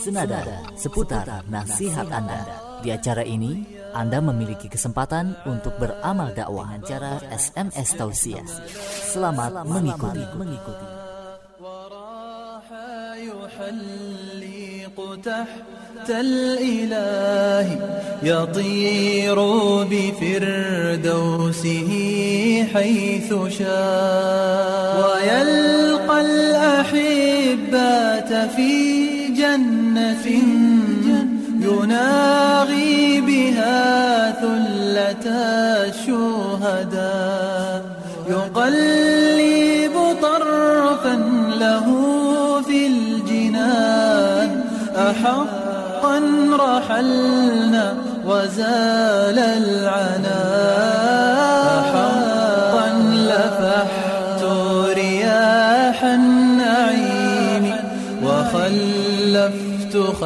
senada seputar nasihat Anda. Di acara ini, Anda memiliki kesempatan untuk beramal dakwah dengan cara SMS tausiah. Selamat mengikuti. mengikuti. تحت الإله يطير بفردوسه حيث شاء ويلقى الأحبات في جنة يناغي بها ثلة الشهداء. يقلب طرفا له في الجنان. أحقا رحلنا وزال العنا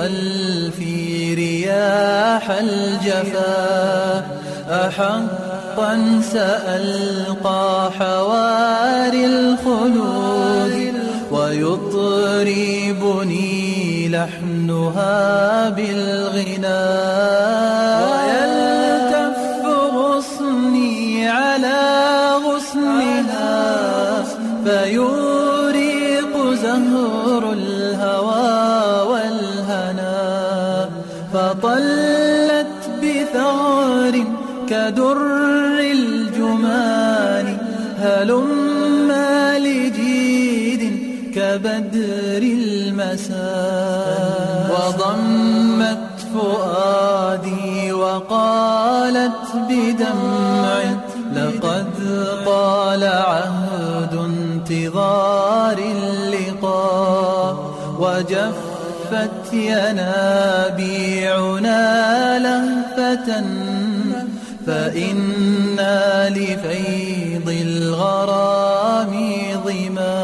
خلفي رياح الجفا أحقا سألقى حواري الخلود ويطربني لحنها بالغناء ويلتف غصني على غصنها فيوريق زهر كدر الجمان هلما لجيد كبدر المساء وضمت فؤادي وقالت بدمع لقد طال عهد انتظار اللقاء. وجفت ينابيعنا لهفة فإنا لفيض الغرام ظما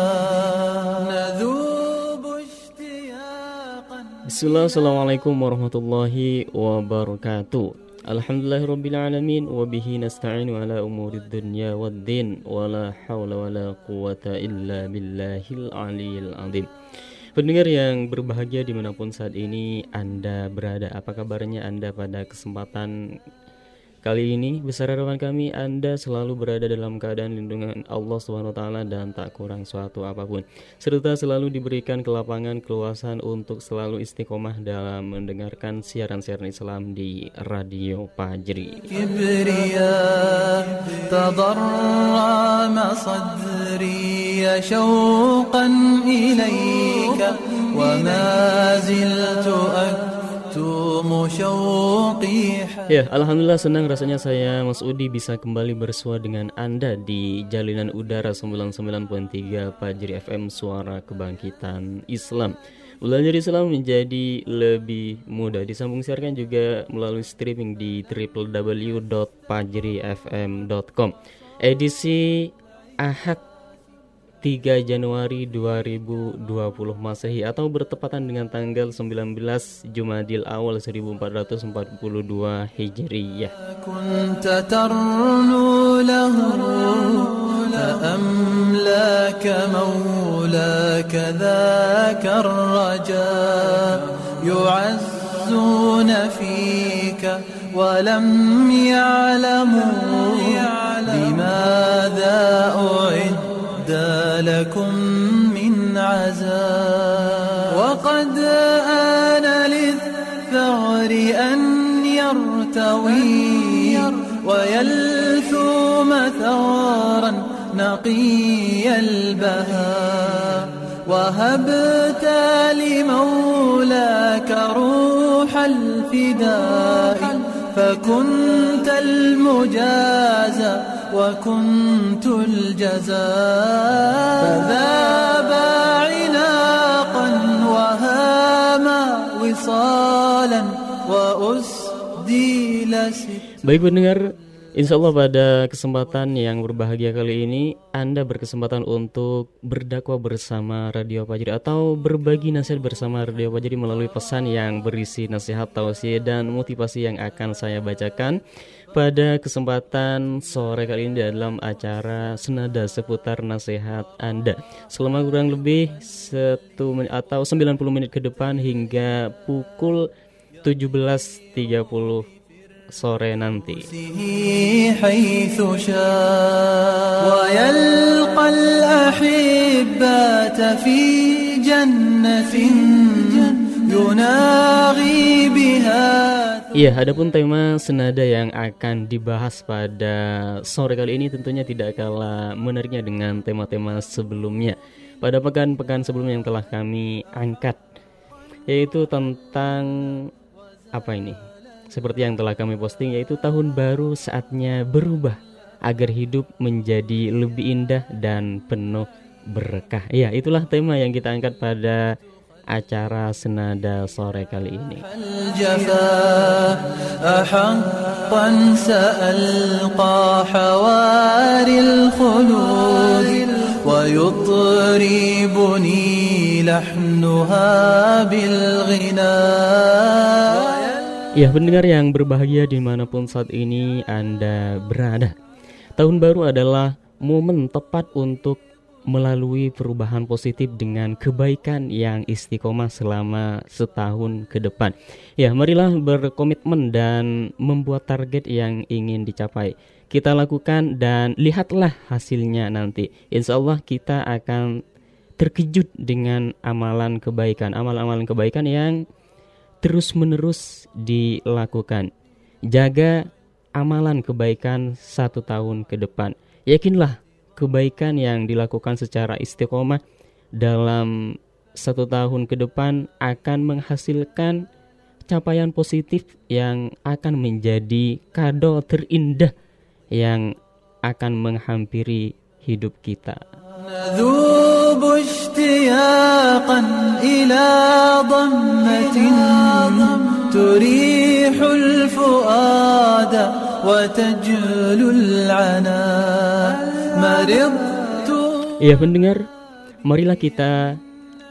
نذوب اشتياقا Bismillah, Assalamualaikum warahmatullahi wabarakatuh Alhamdulillahirrabbilalamin Wabihi nasta'inu ala umurid dunya wad din Wala hawla wala quwata illa billahil aliyil azim Pendengar yang berbahagia dimanapun saat ini Anda berada Apa kabarnya Anda pada kesempatan Kali ini besar harapan kami Anda selalu berada dalam keadaan lindungan Allah SWT dan tak kurang suatu apapun serta selalu diberikan kelapangan keluasan untuk selalu istiqomah dalam mendengarkan siaran-siaran Islam di Radio Pajri. كبرياء تضرم صدري شوقا إليك وما زلت أكتم شوقي Ya, Alhamdulillah senang rasanya saya Mas Udi bisa kembali bersua dengan Anda di jalinan udara 99.3 Pajri FM Suara Kebangkitan Islam. Belajar Islam menjadi lebih mudah disambung siarkan juga melalui streaming di www.pajrifm.com. Edisi Ahad 3 Januari 2020 Masehi atau bertepatan dengan tanggal 19 Jumadil Awal 1442 Hijriyah. كنت ترنو له فأملاك مولاك ذاك الرجاء يعزون فيك ولم يعلموا لماذا أعد لكم من عزاء وقد آن للثغر أن يرتوي ويلثوم ثغرا نقي البهاء وهبت لمولاك روح الفداء فكنت المجازى وكنت الجزاء فذاب عناقا وهاما وصالا وأسدي لست Baik pendengar, Insya Allah pada kesempatan yang berbahagia kali ini Anda berkesempatan untuk berdakwah bersama Radio Fajri Atau berbagi nasihat bersama Radio Fajri melalui pesan yang berisi nasihat, tausiah, dan motivasi yang akan saya bacakan Pada kesempatan sore kali ini dalam acara Senada Seputar Nasihat Anda. Selama kurang lebih satu menit atau 90 menit ke depan hingga pukul 17.30 sore nanti. Iya, adapun tema senada yang akan dibahas pada sore kali ini tentunya tidak kalah menariknya dengan tema-tema sebelumnya. Pada pekan-pekan sebelumnya yang telah kami angkat yaitu tentang apa ini? Seperti yang telah kami posting yaitu tahun baru saatnya berubah agar hidup menjadi lebih indah dan penuh berkah. Ya, itulah tema yang kita angkat pada acara senada sore kali ini. Ya pendengar yang berbahagia di mana pun saat ini Anda berada. Tahun baru adalah momen tepat untuk melalui perubahan positif dengan kebaikan yang istiqomah selama setahun ke depan. Ya marilah berkomitmen dan membuat target yang ingin dicapai. Kita lakukan dan lihatlah hasilnya nanti. Insya Allah kita akan terkejut dengan amalan kebaikan. Amalan-amalan kebaikan yang terus-menerus dilakukan. Jaga amalan kebaikan satu tahun ke depan. Yakinlah kebaikan yang dilakukan secara istiqomah dalam satu tahun ke depan akan menghasilkan capaian positif yang akan menjadi kado terindah yang akan menghampiri hidup kita. نذوب اشتياقا إلى ضمة تريح الفؤاد وتجل العنا مرضت Ya pendengar, marilah kita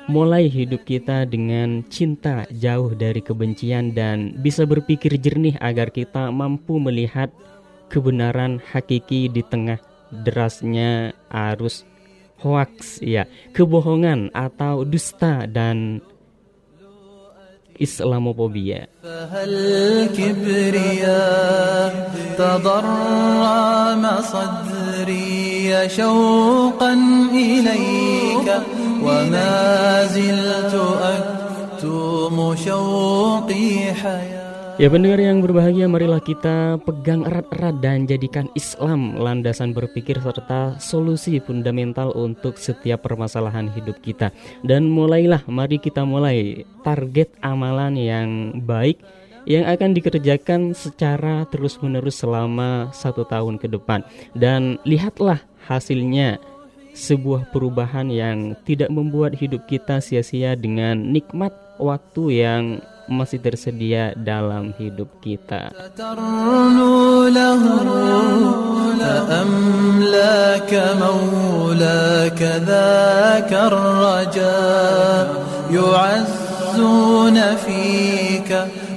mulai hidup kita dengan cinta jauh dari kebencian dan bisa berpikir jernih agar kita mampu melihat kebenaran hakiki di tengah derasnya arus hoax ya kebohongan atau dusta dan Islamophobia. Ya pendengar yang berbahagia marilah kita pegang erat-erat dan jadikan Islam landasan berpikir serta solusi fundamental untuk setiap permasalahan hidup kita. Dan mulailah mari kita mulai target amalan yang baik yang akan dikerjakan secara terus-menerus selama satu tahun ke depan. Dan lihatlah hasilnya sebuah perubahan yang tidak membuat hidup kita sia-sia dengan nikmat waktu yang masih tersedia dalam hidup kita.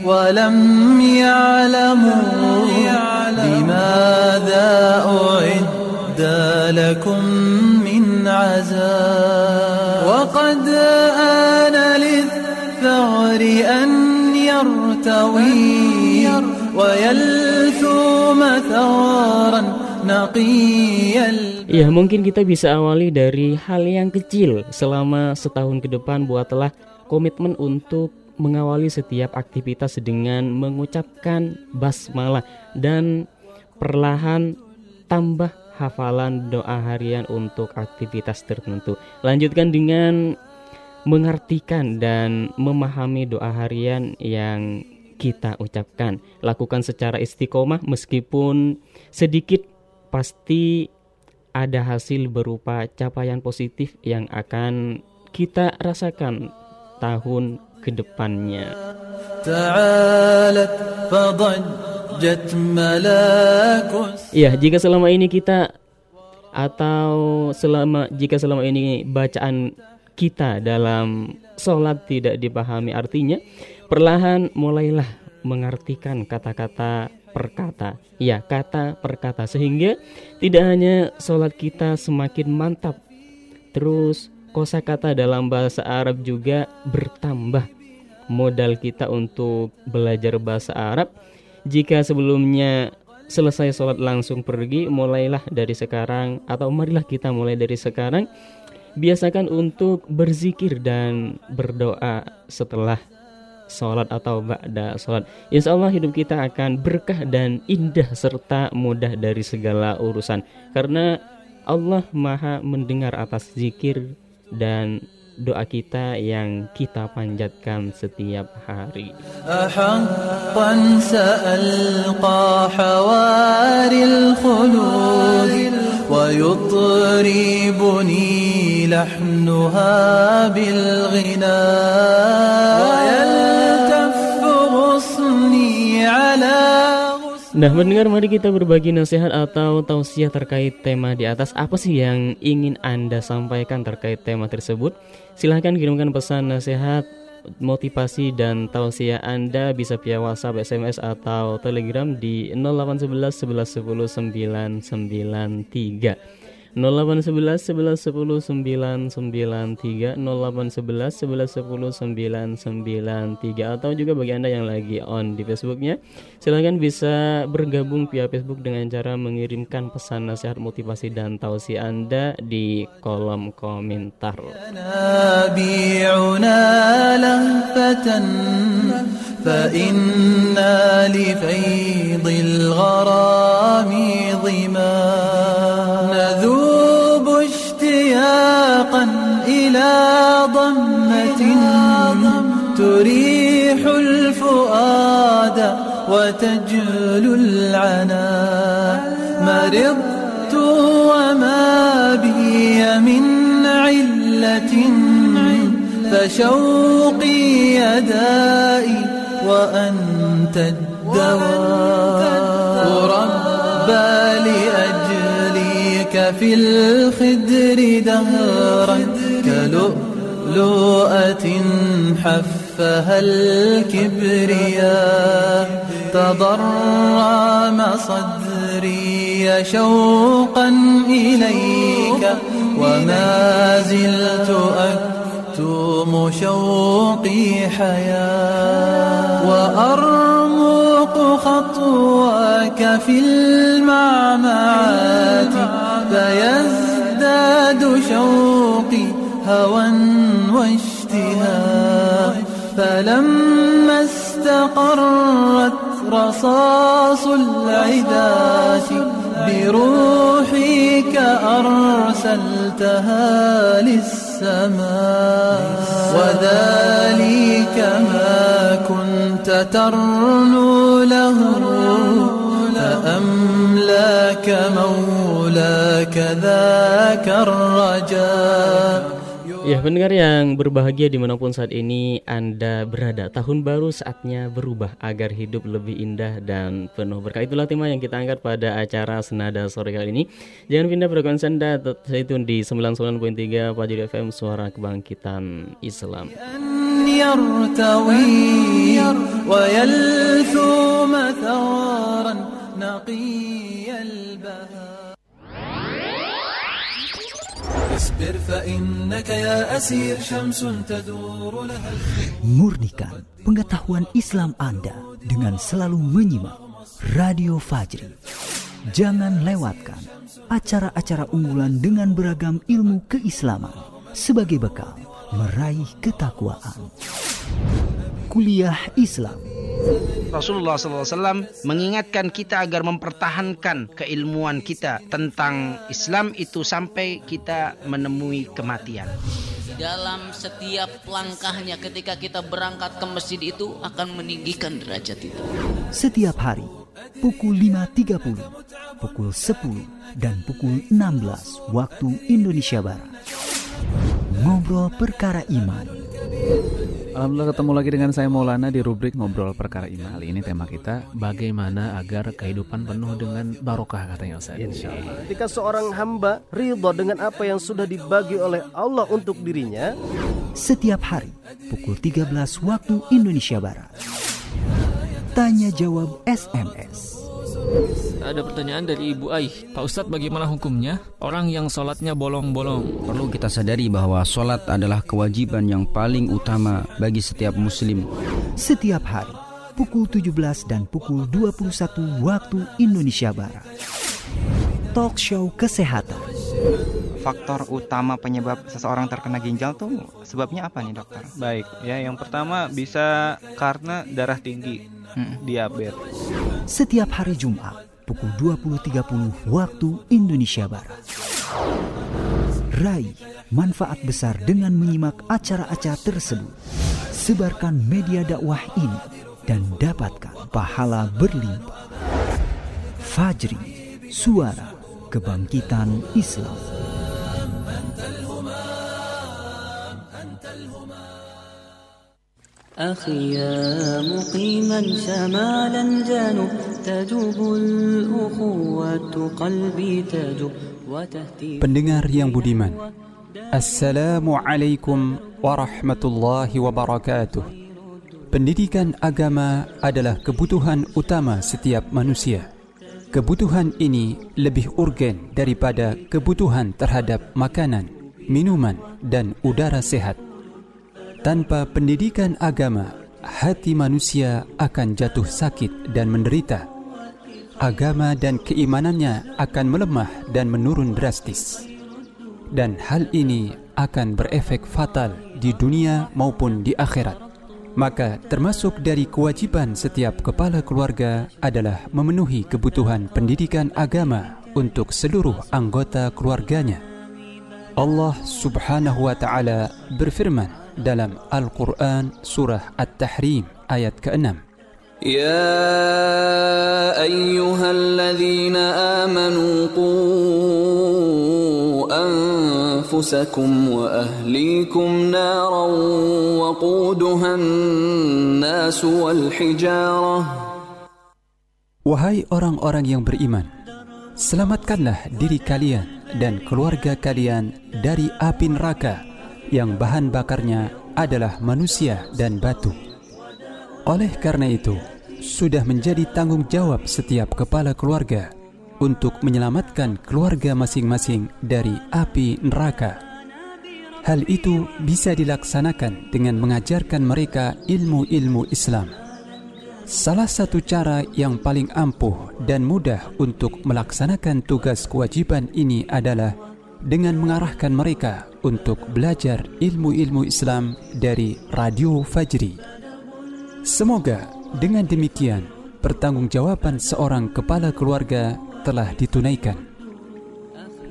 ولم يعلموا لماذا أعد لكم من عذاب وقد آن للثغر أن يرتوي ويلثوم ثارا نقيا Ya mungkin kita bisa awali dari hal yang kecil Selama setahun ke depan buatlah komitmen untuk mengawali setiap aktivitas dengan mengucapkan basmalah Dan perlahan tambah hafalan doa harian untuk aktivitas tertentu Lanjutkan dengan mengartikan dan memahami doa harian yang kita ucapkan. Lakukan secara istiqomah meskipun sedikit pasti ada hasil berupa capaian positif yang akan kita rasakan tahun ke depannya. Ya, jika selama ini kita atau selama jika selama ini bacaan kita dalam sholat tidak dipahami artinya, perlahan mulailah mengartikan kata-kata per kata. Ya, kata per kata sehingga tidak hanya sholat kita semakin mantap, terus kosakata dalam bahasa Arab juga bertambah. Modal kita untuk belajar bahasa Arab jika sebelumnya selesai sholat langsung pergi, mulailah dari sekarang atau marilah kita mulai dari sekarang biasakan untuk berzikir dan berdoa setelah sholat atau ba'da sholat. Insya Allah hidup kita akan berkah dan indah serta mudah dari segala urusan. Karena Allah maha mendengar atas zikir dan doa kita yang kita panjatkan setiap hari. أحقا سألقى حواري الخلود ويطربني لحنها بالغنى ويلتف غصني على Nah, mendengar mari kita berbagi nasihat atau tausiah terkait tema di atas. Apa sih yang ingin Anda sampaikan terkait tema tersebut? Silahkan kirimkan pesan nasihat, motivasi dan tausiah Anda bisa via WhatsApp, SMS atau Telegram di 0811 11 10 993. 0811 11 10 993 0811 11 10 993 atau juga bagi Anda yang lagi on di Facebooknya silahkan bisa bergabung via Facebook dengan cara mengirimkan pesan nasihat motivasi dan tausiah Anda di kolom komentar ينابيعنا لهفة فإنا لفيض الغرام ظما نذوب إلى ضمة تريح الفؤاد وتجلو العنا. مرضت وما بي من علة فشوقي يدائي وأنت الدواء. ربى لأجليك في الخدر دهرا كلؤلؤة حفها الكبرياء تضرم صدري شوقا إليك وما زلت أكتم شوقي حياة وأرمق خطواك في المعمعات فيزداد شوقي هوى واشتهاء. فلما استقرت رصاص العداة بروحك أرسلتها للسماء وذلك ما كنت ترنو له فأملاك مولاك ذاك الرجاء Ya pendengar yang berbahagia dimanapun saat ini Anda berada Tahun baru saatnya berubah agar hidup lebih indah dan penuh berkah Itulah tema yang kita angkat pada acara Senada sore kali ini Jangan pindah frekuensi Anda Stay tune di 99.3 Fajri FM Suara Kebangkitan Islam أن يرتوي ويلثوم ثارا نقي البهاء اصبر فإنك يا أسير شمس تدور لها Murnikan pengetahuan Islam Anda dengan selalu menyimak Radio Fajri. Jangan lewatkan acara-acara unggulan dengan beragam ilmu keislaman sebagai bekal meraih ketakwaan. Kuliah Islam Rasulullah SAW mengingatkan kita agar mempertahankan keilmuan kita tentang Islam itu sampai kita menemui kematian. dalam setiap langkahnya ketika kita berangkat ke masjid itu akan meninggikan derajat itu. setiap hari pukul 5.30, pukul 10 dan pukul 16 waktu Indonesia Barat. Ngobrol perkara iman Alhamdulillah ketemu lagi dengan saya Maulana di rubrik Ngobrol Perkara Iman. Kali ini tema kita bagaimana agar kehidupan penuh dengan barokah katanya Ustaz. Insyaallah. Ketika seorang hamba ridho dengan apa yang sudah dibagi oleh Allah untuk dirinya, setiap hari pukul 13 waktu Indonesia Barat. Tanya jawab SMS. Ada pertanyaan dari Ibu Aih. Pak Ustadz bagaimana hukumnya? Orang yang sholatnya bolong-bolong. Perlu kita sadari bahwa sholat adalah kewajiban yang paling utama bagi setiap muslim. Setiap hari, pukul 17 dan pukul 21 waktu Indonesia Barat. Talk show kesehatan. Faktor utama penyebab seseorang terkena ginjal tuh sebabnya apa nih dokter? Baik, ya yang pertama bisa karena darah tinggi, hmm. diabetes. Setiap hari Jumat pukul 20.30 waktu Indonesia Barat. Raih manfaat besar dengan menyimak acara-acara tersebut. Sebarkan media dakwah ini dan dapatkan pahala berlimpah. Fajri, suara kebangkitan Islam. أخي يا مقيما شمالا جانب تجوب الأخوة قلبي تجوب Pendengar yang budiman Assalamualaikum warahmatullahi wabarakatuh Pendidikan agama adalah kebutuhan utama setiap manusia Kebutuhan ini lebih urgen daripada kebutuhan terhadap makanan, minuman, dan udara sehat tanpa pendidikan agama, hati manusia akan jatuh sakit dan menderita. Agama dan keimanannya akan melemah dan menurun drastis. Dan hal ini akan berefek fatal di dunia maupun di akhirat. Maka termasuk dari kewajiban setiap kepala keluarga adalah memenuhi kebutuhan pendidikan agama untuk seluruh anggota keluarganya. Allah Subhanahu wa taala berfirman dalam Al-Quran Surah At-Tahrim ayat ke-6. يا أيها الذين آمنوا قوا أنفسكم وأهليكم نارا وقودها الناس والحجارة Wahai orang-orang yang beriman, selamatkanlah diri kalian dan keluarga kalian dari api neraka yang bahan bakarnya adalah manusia dan batu. Oleh karena itu, sudah menjadi tanggung jawab setiap kepala keluarga untuk menyelamatkan keluarga masing-masing dari api neraka. Hal itu bisa dilaksanakan dengan mengajarkan mereka ilmu-ilmu Islam. Salah satu cara yang paling ampuh dan mudah untuk melaksanakan tugas kewajiban ini adalah dengan mengarahkan mereka untuk belajar ilmu-ilmu Islam dari Radio Fajri. Semoga dengan demikian pertanggungjawaban seorang kepala keluarga telah ditunaikan.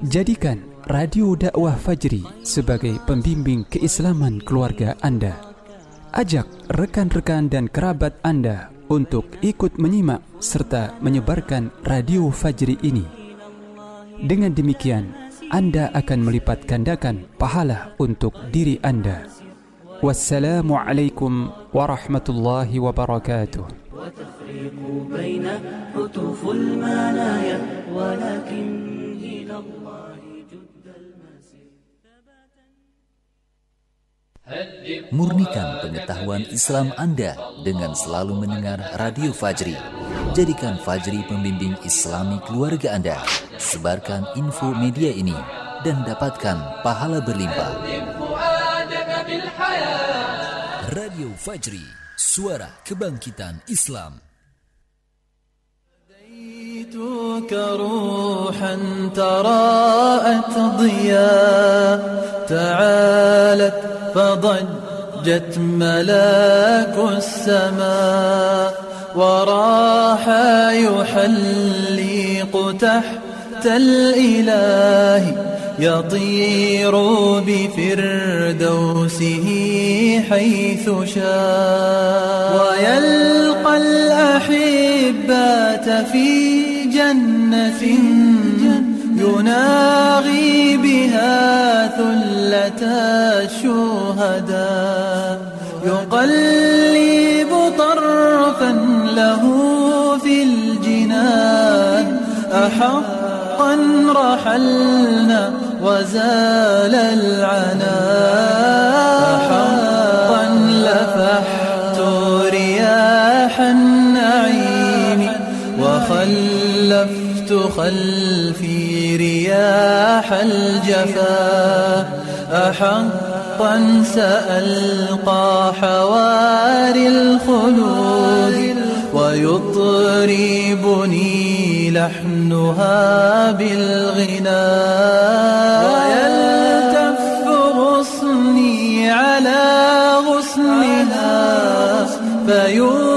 Jadikan Radio Dakwah Fajri sebagai pembimbing keislaman keluarga Anda. Ajak rekan-rekan dan kerabat Anda untuk ikut menyimak serta menyebarkan Radio Fajri ini. Dengan demikian, anda akan melipat gandakan pahala untuk diri Anda. Wassalamualaikum warahmatullahi wabarakatuh. Murnikan pengetahuan Islam Anda dengan selalu mendengar Radio Fajri. Jadikan Fajri pembimbing Islami keluarga Anda. Sebarkan info media ini dan dapatkan pahala berlimpah. Radio Fajri, suara kebangkitan Islam. روحا تراءت ضياء تعالت فضجت ملاك السماء وراح يحلق تحت الإله يطير بفردوسه حيث شاء. ويلقى الأحبات في جنة يناغي بها ثلة الشهداء. يقلب طرفا له في الجنان. أحقا رحلنا وزال العنا خلفي رياح الجفا. أحقا سألقى حواري الخلود ويطربني لحنها بالغنى. ويلتف غصني على غصنها فيوريق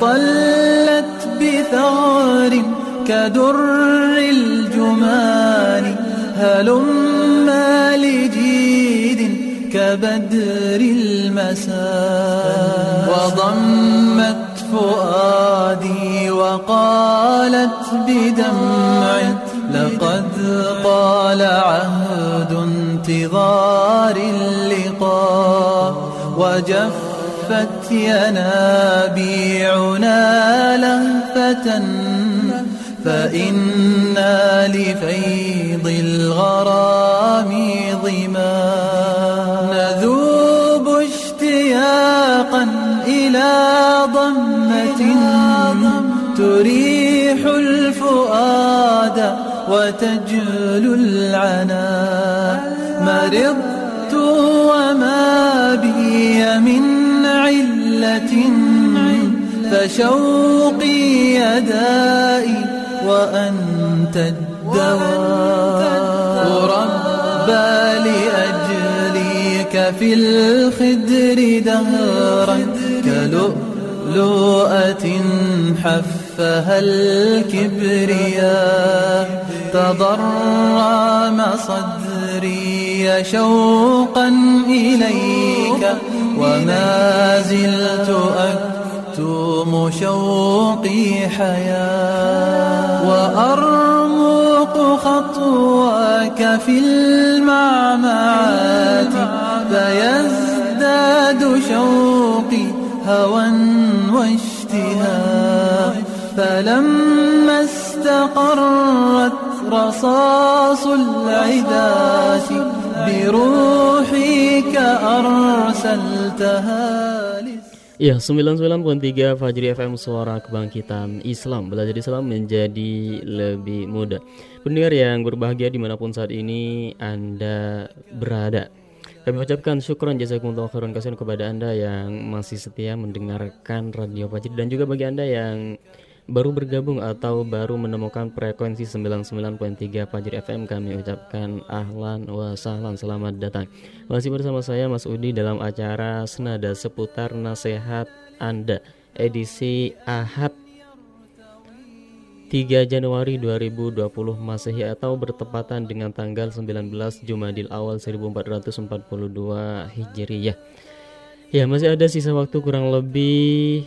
فطلت بثغر كدر الجمان هلما لجيد كبدر المساء. وضمت فؤادي وقالت بدمع لقد طال عهد انتظار اللقاء وجفت ينابيعنا لهفة فإنا لفيض الغرام ظما. نذوب اشتياقا إلى ضمة تريح الفؤاد وتجلو العنا. مرضت فشوقي يدائي وأنت الدواء. ربى لأجليك في الخدر دهرا كلؤلؤة حفها الكبرياء. تضرم صدري شوقا إليك. وما زلت أكتم شوقي حياة وأرمق خطواك في المعمعات فيزداد شوقي هوى واشتهاء فلما استقرت رصاص أرسلتها Ya, 99.3 Fajri FM Suara Kebangkitan Islam. Belajar Islam menjadi lebih mudah. Pendengar yang berbahagia di mana pun saat ini Anda berada. Kami ucapkan syukuran jazakumullah khairan kasihan kepada Anda yang masih setia mendengarkan Radio Fajri Dan juga bagi Anda yang baru bergabung atau baru menemukan frekuensi 99.3 Fajri FM kami ucapkan ahlan wa sahlan selamat datang. Masih bersama saya Mas Udi dalam acara Senada seputar nasihat Anda edisi Ahad 3 Januari 2020 Masehi atau bertepatan dengan tanggal 19 Jumadil Awal 1442 Hijriyah Ya masih ada sisa waktu kurang lebih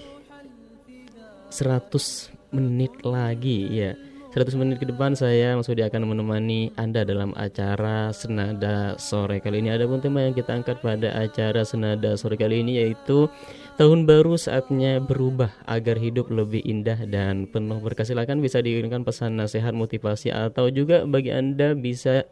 100 menit lagi ya 100 menit ke depan saya Mas akan menemani Anda dalam acara Senada Sore kali ini. Ada pun tema yang kita angkat pada acara Senada Sore kali ini yaitu Tahun baru saatnya berubah agar hidup lebih indah dan penuh berkah. Silakan bisa dikirimkan pesan nasihat motivasi atau juga bagi Anda bisa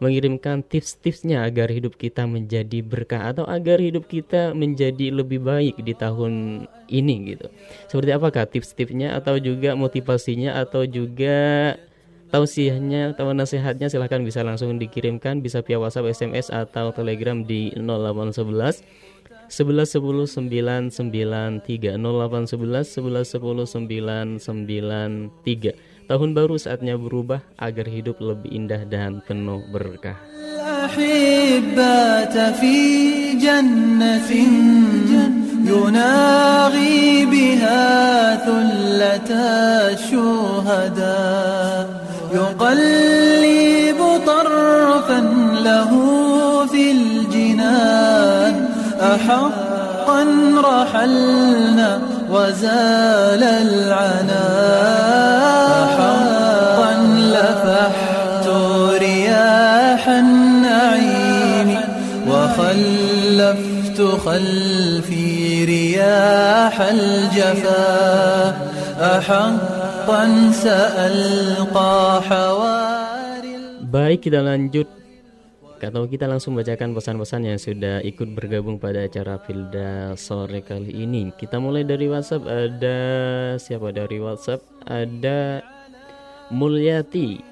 mengirimkan tips-tipsnya agar hidup kita menjadi berkah atau agar hidup kita menjadi lebih baik di tahun ini gitu. Seperti apakah tips-tipsnya atau juga motivasinya atau juga tausiahnya atau nasihatnya? Silahkan bisa langsung dikirimkan. Bisa via WhatsApp, SMS atau Telegram di 0811 11 10 993 0811 11 10 993 Tahun baru saatnya berubah agar hidup lebih indah dan penuh berkah. الأحبة في جنة يناغي بها ثلة الشهداء يقلب طرفا له في الجنان أحقا رحلنا وزال العنا خلفي رياح الجفا أحقا سألقى حواري Baik kita lanjut atau kita langsung bacakan pesan-pesan yang sudah ikut bergabung pada acara Filda sore kali ini. Kita mulai dari WhatsApp ada siapa dari WhatsApp? Ada Mulyati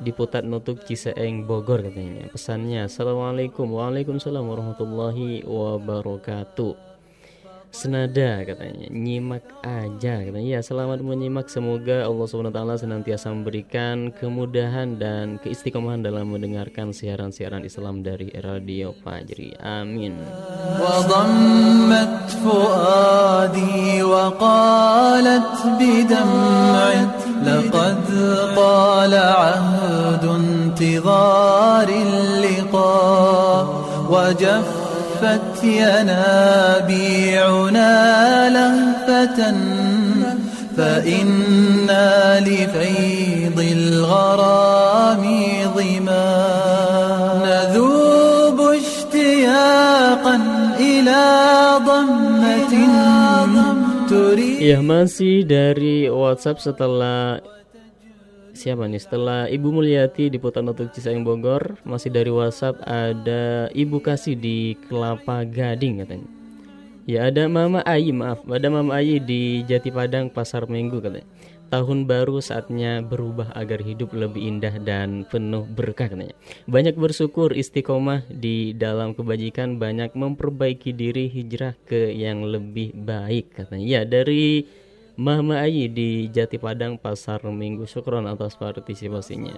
di Putat Nutuk Ciseeng Bogor katanya. Pesannya Assalamualaikum Waalaikumsalam warahmatullahi wabarakatuh senada katanya nyimak aja katanya ya selamat menyimak semoga Allah swt senantiasa memberikan kemudahan dan keistiqomahan dalam mendengarkan siaran-siaran Islam dari Radio Fajri amin لقد طال عهد انتظار اللقاء وجف لهفت ينابيعنا لهفة فإنا لفيض الغرام ظما. نذوب اشتياقا إلى ضمة تريد. Ya masih dari WhatsApp setelah siapa nih? Setelah Ibu Mulyati di Putanotuk Cisayang Bogor masih dari WhatsApp ada Ibu Kasih di Kelapa Gading katanya. Ya ada Mama Ayi maaf ada Mama Ayi di Jati Padang Pasar Minggu katanya. Tahun baru saatnya berubah agar hidup lebih indah dan penuh berkah katanya. Banyak bersyukur istiqomah di dalam kebajikan banyak memperbaiki diri hijrah ke yang lebih baik katanya. Ya dari Mama Ayi di Jati Padang Pasar Minggu Syukron atas partisipasinya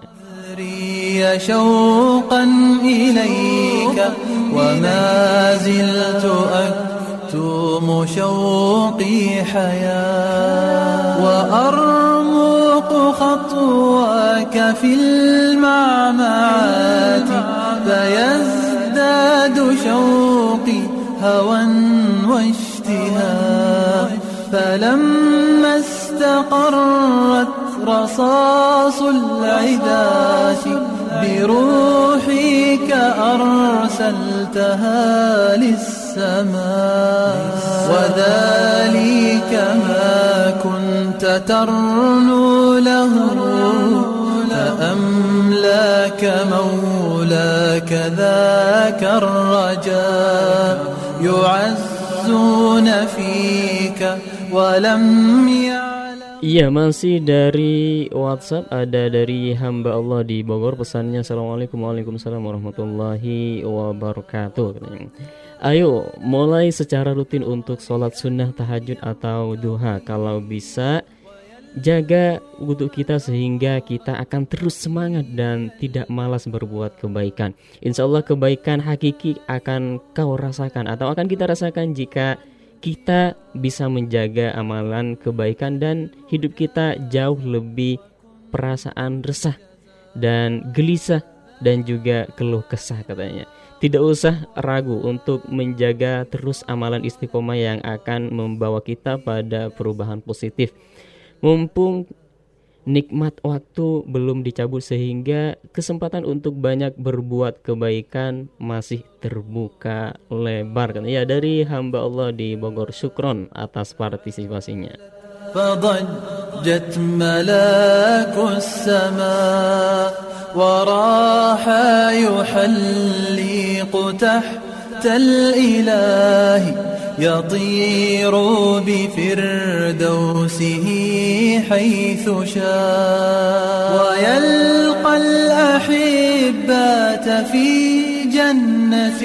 أكتم شوقي حياة وأرمق خطواك في المعمعات فيزداد شوقي هوى واشتهاء فلما استقرت رصاص العداة بروحك أرسلتها للسماء وذلك ما كنت ترنو له فأملاك مولاك ذاك الرجاء يعزون فيك Iya masih dari WhatsApp ada dari hamba Allah di Bogor pesannya. Assalamualaikum Waalaikumsalam warahmatullahi wabarakatuh. Ayo mulai secara rutin untuk sholat sunnah tahajud atau duha. Kalau bisa jaga wudhu kita sehingga kita akan terus semangat dan tidak malas berbuat kebaikan. Insya Allah kebaikan hakiki akan kau rasakan atau akan kita rasakan jika kita bisa menjaga amalan kebaikan dan hidup kita jauh lebih perasaan resah dan gelisah dan juga keluh kesah katanya. Tidak usah ragu untuk menjaga terus amalan istiqomah yang akan membawa kita pada perubahan positif. Mumpung nikmat waktu belum dicabut sehingga kesempatan untuk banyak berbuat kebaikan masih terbuka lebar kan ya dari hamba Allah di Bogor Syukron atas partisipasinya فضجت ملاك السماء وراح يحلق تحت الإله يطير بفردوسه حيث شاء. ويلقى الأحبات في جنة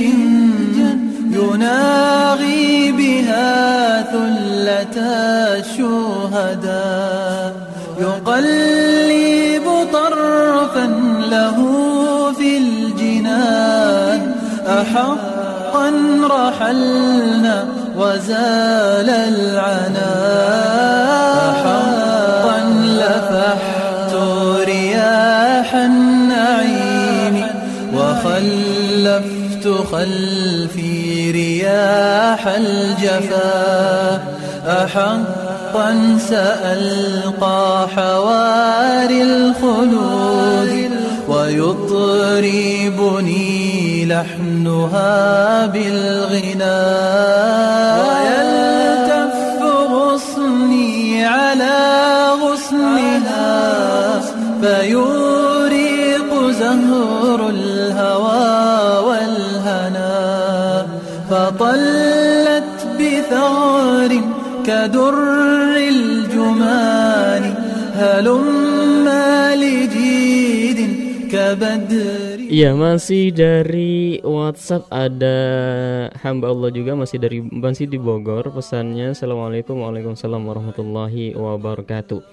يناغي بها ثلة الشهداء. يقلب طرفا له في الجنان. أحقا رحلنا وزال العنا حقا لفحت رياح النعيم وخلفت خلفي رياح الجفا أحقا سألقى حواري الخلود ويطربني لحنها بالغنى. ويلتف غصني على غصنها فيوريق زهر الهوى والهنا. فطلت بثغر كدر الجمان لجيد كبدر Iya masih dari WhatsApp ada hamba Allah juga masih dari masih di Bogor pesannya. Assalamualaikum Waalaikumsalam warahmatullahi wabarakatuh.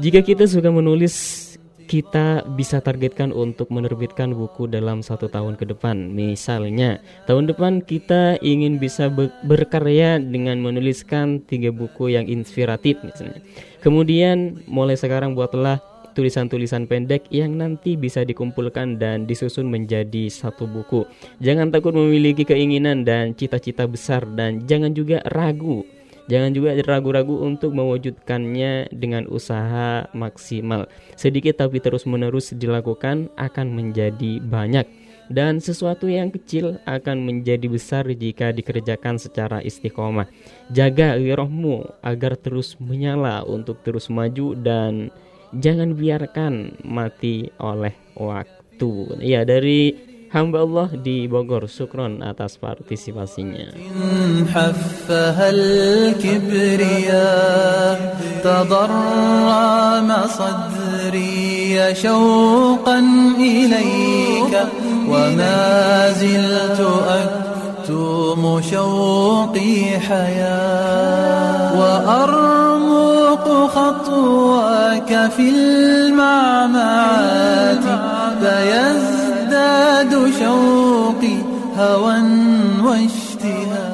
Jika kita suka menulis kita bisa targetkan untuk menerbitkan buku dalam satu tahun ke depan. Misalnya tahun depan kita ingin bisa be- berkarya dengan menuliskan tiga buku yang inspiratif misalnya. Kemudian mulai sekarang buatlah tulisan-tulisan pendek yang nanti bisa dikumpulkan dan disusun menjadi satu buku. Jangan takut memiliki keinginan dan cita-cita besar dan jangan juga ragu. Jangan juga ragu-ragu untuk mewujudkannya dengan usaha maksimal. Sedikit tapi terus-menerus dilakukan akan menjadi banyak dan sesuatu yang kecil akan menjadi besar jika dikerjakan secara istiqomah. Jaga rohmu agar terus menyala untuk terus maju dan jangan biarkan mati oleh waktu. Ya dari hamba Allah di Bogor, Sukron atas partisipasinya. حفها الكبرياء تضرم صدري شوقا إليك وما زلت أكتم شوقي حياة وأرمق خطواك في المعمعات فيزداد شوقي هوى واشتهاء.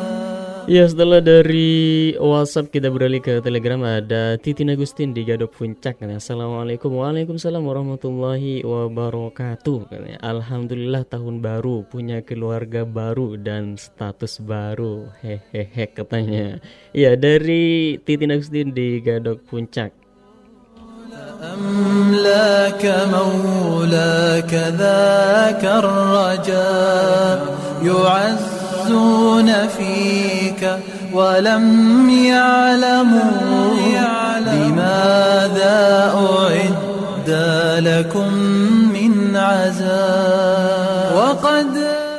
Ya setelah dari WhatsApp kita beralih ke Telegram ada Titin Agustin di Gadok Puncak katanya, Assalamualaikum Waalaikumsalam warahmatullahi wabarakatuh katanya, Alhamdulillah tahun baru punya keluarga baru dan status baru hehehe katanya Ya dari Titin Agustin di Gadok Puncak أملاك مولاك ذاك الرجاء يعزون فيك ولم يعلموا لماذا أعد لكم من عزاء وقد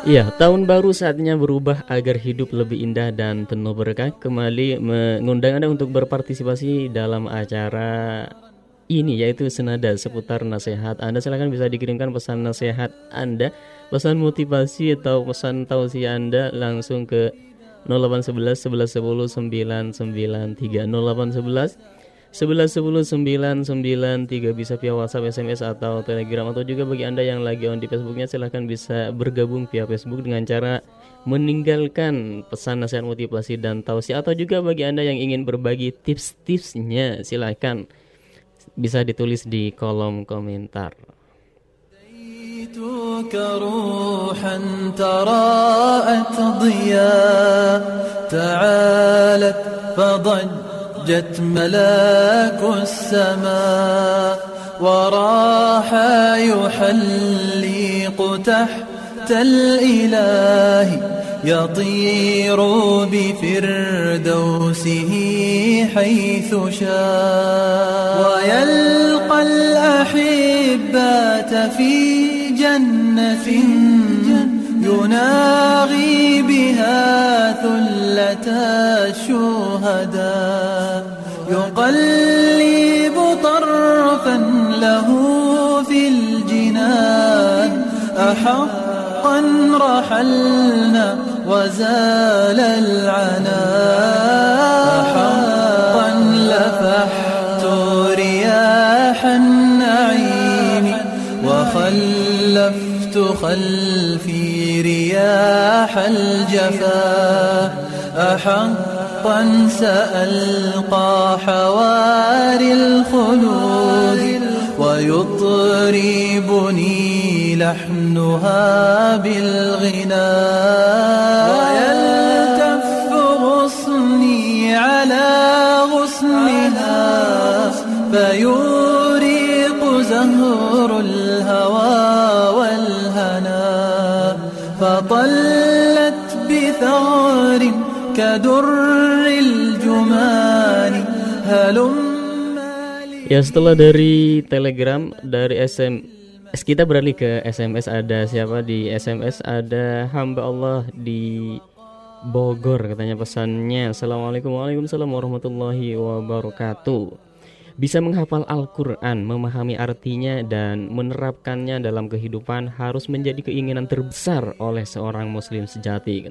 Ya, tahun baru saatnya berubah agar hidup lebih indah dan penuh berkah. Kembali mengundang Anda untuk berpartisipasi dalam acara ini yaitu senada seputar nasihat Anda. Silahkan bisa dikirimkan pesan nasihat Anda pesan motivasi atau pesan tausiah Anda langsung ke 0811 1110 993 0811 1110 993 bisa via WhatsApp, SMS atau Telegram. Atau juga bagi Anda yang lagi on di Facebooknya silahkan bisa bergabung via Facebook dengan cara meninggalkan pesan nasihat motivasi dan tausiah. Atau juga bagi Anda yang ingin berbagi tips-tipsnya silahkan bisa ditulis di kolom komentar. جئتك روحا تراءت ضياء تعالت فضجت ملاك السماء وراح يحلق تحت الإله يطير بفردوسه حيث شاء. ويلقى الأحبات في جنة يناغي بها ثلة الشهداء. يقلب طرفا له في الجنان. رحلنا وزال العنا أحقا لفحت رياح النعيم وخلفت خلفي رياح الجفا أحقا سألقى حواري الخلود ويطربني لحنها بالغنى. ويلتف غصني على غصنها فيوريق زهر الهوى والهنا. فطلت بثغر كدر الجمان هلم Ya setelah dari Telegram dari SM kita beralih ke SMS ada siapa di SMS ada hamba Allah di Bogor katanya pesannya. Assalamualaikum Waalaikumsalam warahmatullahi wabarakatuh. Bisa menghafal Al-Quran, memahami artinya dan menerapkannya dalam kehidupan harus menjadi keinginan terbesar oleh seorang muslim sejati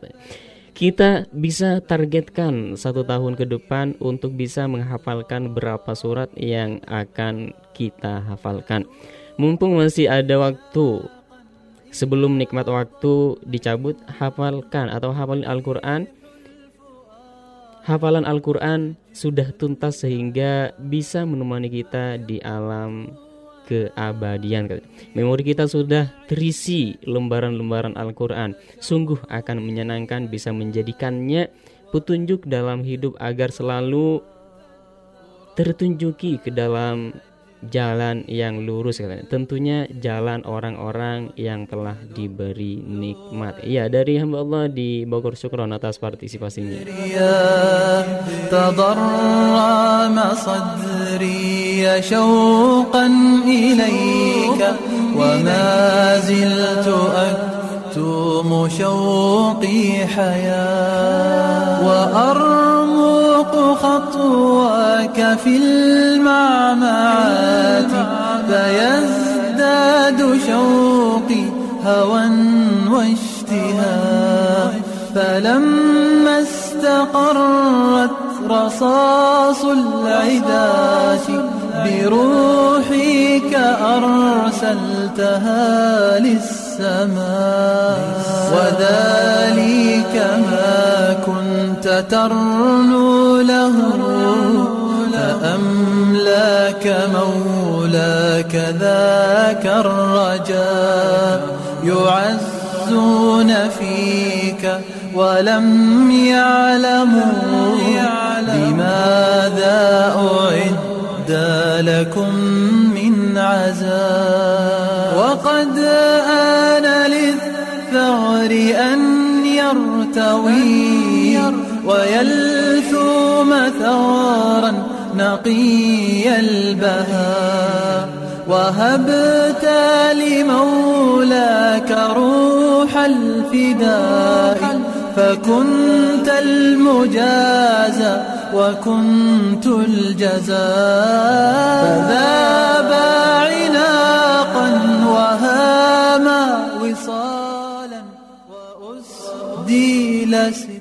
kita bisa targetkan satu tahun ke depan untuk bisa menghafalkan berapa surat yang akan kita hafalkan. Mumpung masih ada waktu sebelum nikmat waktu dicabut, hafalkan atau hafalin Al-Quran. Hafalan Al-Quran sudah tuntas sehingga bisa menemani kita di alam keabadian. Memori kita sudah terisi lembaran-lembaran Al-Quran. Sungguh akan menyenangkan bisa menjadikannya petunjuk dalam hidup agar selalu tertunjuki ke dalam jalan yang lurus katanya. Tentunya jalan orang-orang yang telah diberi nikmat. Iya dari hamba Allah di Bogor Syukron atas partisipasinya. خطواك في المعمعات فيزداد شوقي هوى واشتهاء. فلما استقرت رصاص العداة بروحي كأرسلتها للسماء. وذلك ما كنت ترنو له فأملاك مولاك ذاك الرجاء يعزون فيك ولم يعلموا لماذا أعد لكم من عزاء وقد آن للثغر أن يرتوي ويلثوم ثغرا نقي البهاء وهبت لمولاك روح الفداء فكنت المجازى وكنت الجزاء فذاب عناقا وهاما وصالا وأسدي لسنا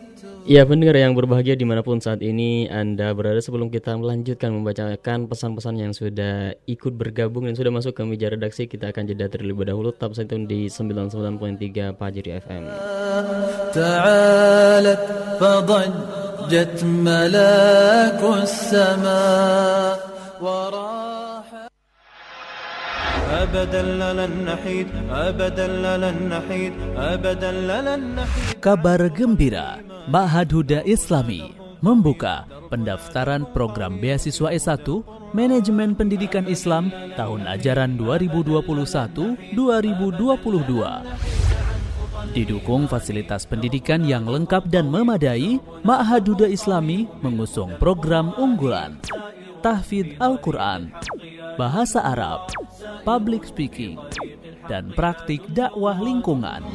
Ya pendengar yang berbahagia dimanapun saat ini Anda berada sebelum kita melanjutkan membacakan pesan-pesan yang sudah ikut bergabung dan sudah masuk ke meja redaksi Kita akan jeda terlebih dahulu tetap stay tune di 99.3 Pajeri FM تعالت فضجت ملاك السماء وراح أبدا لن نحيد أبدا لن نحيد أبدا لن نحيد Kabar gembira, Ma'had Huda Islami membuka pendaftaran program beasiswa S1 Manajemen Pendidikan Islam tahun ajaran 2021-2022. Didukung fasilitas pendidikan yang lengkap dan memadai, Ma'had Huda Islami mengusung program unggulan Tahfidz Al-Quran, Bahasa Arab, Public Speaking, dan praktik dakwah lingkungan.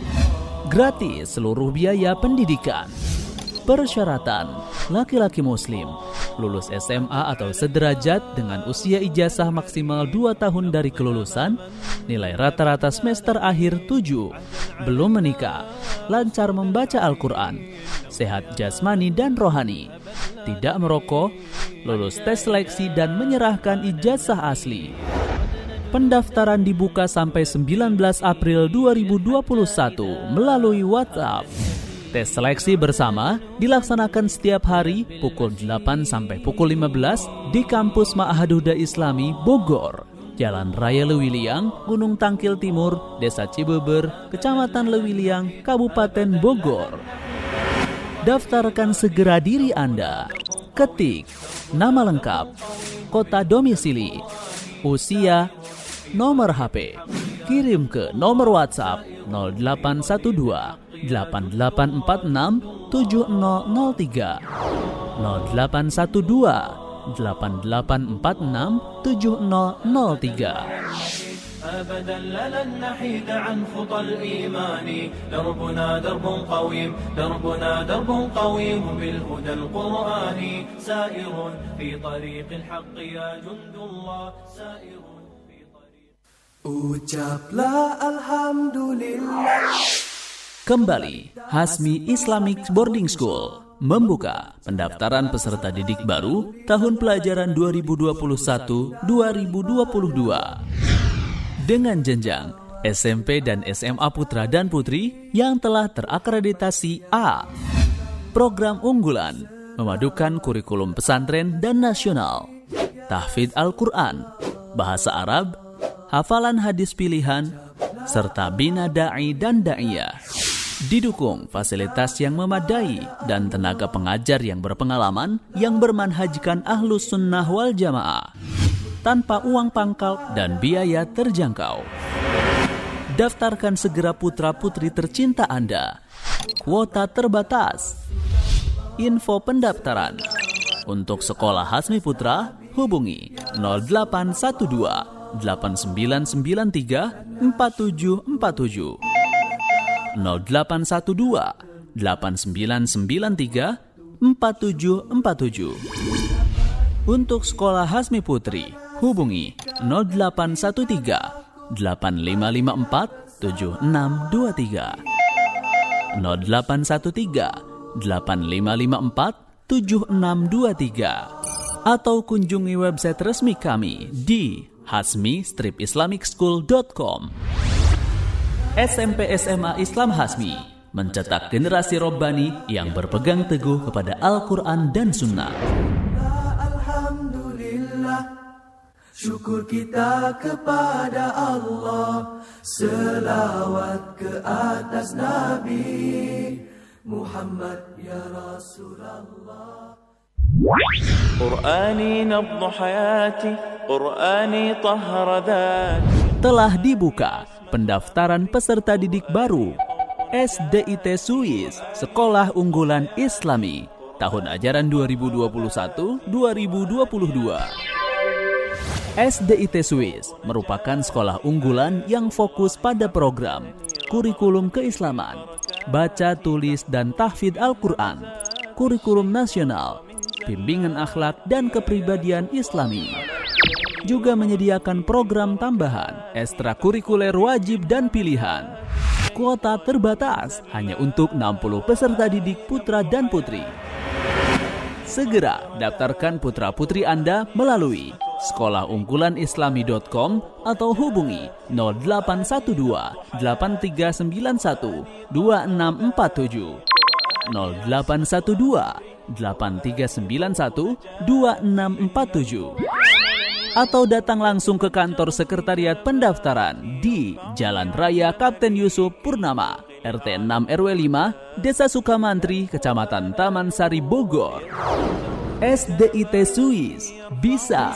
Gratis seluruh biaya pendidikan. Persyaratan laki-laki muslim lulus SMA atau sederajat dengan usia ijazah maksimal 2 tahun dari kelulusan, nilai rata-rata semester akhir 7, belum menikah, lancar membaca Al-Quran, sehat jasmani dan rohani, tidak merokok, lulus tes seleksi dan menyerahkan ijazah asli. Pendaftaran dibuka sampai 19 April 2021 melalui WhatsApp. Tes seleksi bersama dilaksanakan setiap hari pukul 8 sampai pukul 15 di kampus Ma'ahaduda Islami Bogor. Jalan Raya Lewiliang, Gunung Tangkil Timur, Desa Cibeber, Kecamatan Lewiliang, Kabupaten Bogor. Daftarkan segera diri Anda. Ketik nama lengkap, kota domisili, usia, nomor HP. Kirim ke nomor WhatsApp 0812 8846 7003 0812 8846 7003 أبدا لن نحيد عن خطى الإيمان دربنا درب قويم دربنا درب قويم بالهدى القرآني سائر في طريق الحق يا جند الله سائر Ucaplah Alhamdulillah Kembali, Hasmi Islamic Boarding School membuka pendaftaran peserta didik baru tahun pelajaran 2021-2022 dengan jenjang SMP dan SMA Putra dan Putri yang telah terakreditasi A. Program unggulan memadukan kurikulum pesantren dan nasional, tahfidz Al-Quran, bahasa Arab, hafalan hadis pilihan, serta bina da'i dan da'iyah. Didukung fasilitas yang memadai dan tenaga pengajar yang berpengalaman yang bermanhajkan ahlus sunnah wal jamaah tanpa uang pangkal dan biaya terjangkau. Daftarkan segera putra-putri tercinta Anda. Kuota terbatas. Info pendaftaran. Untuk sekolah Hasmi Putra, hubungi 0812 8993 4747 0812 8993 4747 Untuk sekolah Hasmi Putri, hubungi 0813 8554 7623 0813 8554 7623 atau kunjungi website resmi kami di hasmi-islamicschool.com SMP SMA Islam Hasmi mencetak generasi robbani yang berpegang teguh kepada Al-Quran dan Sunnah. Alhamdulillah, syukur kita kepada Allah, selawat ke atas Nabi Muhammad ya Rasulullah. Qur'ani nabdu hayati, Qur'ani tahra dhati. Telah dibuka pendaftaran peserta didik baru SDIT Swiss Sekolah Unggulan Islami tahun ajaran 2021-2022. SDIT Swiss merupakan sekolah unggulan yang fokus pada program kurikulum keislaman, baca, tulis, dan tahfidz Al-Quran, kurikulum nasional, bimbingan akhlak dan kepribadian islami. Juga menyediakan program tambahan, ekstrakurikuler wajib dan pilihan. Kuota terbatas hanya untuk 60 peserta didik putra dan putri. Segera daftarkan putra-putri Anda melalui sekolahunggulanislami.com atau hubungi 0812 8391 2647 0812 8391 2647 atau datang langsung ke kantor sekretariat pendaftaran di Jalan Raya Kapten Yusuf Purnama, RT 6 RW 5, Desa Sukamantri, Kecamatan Taman Sari, Bogor. SDIT Suis bisa.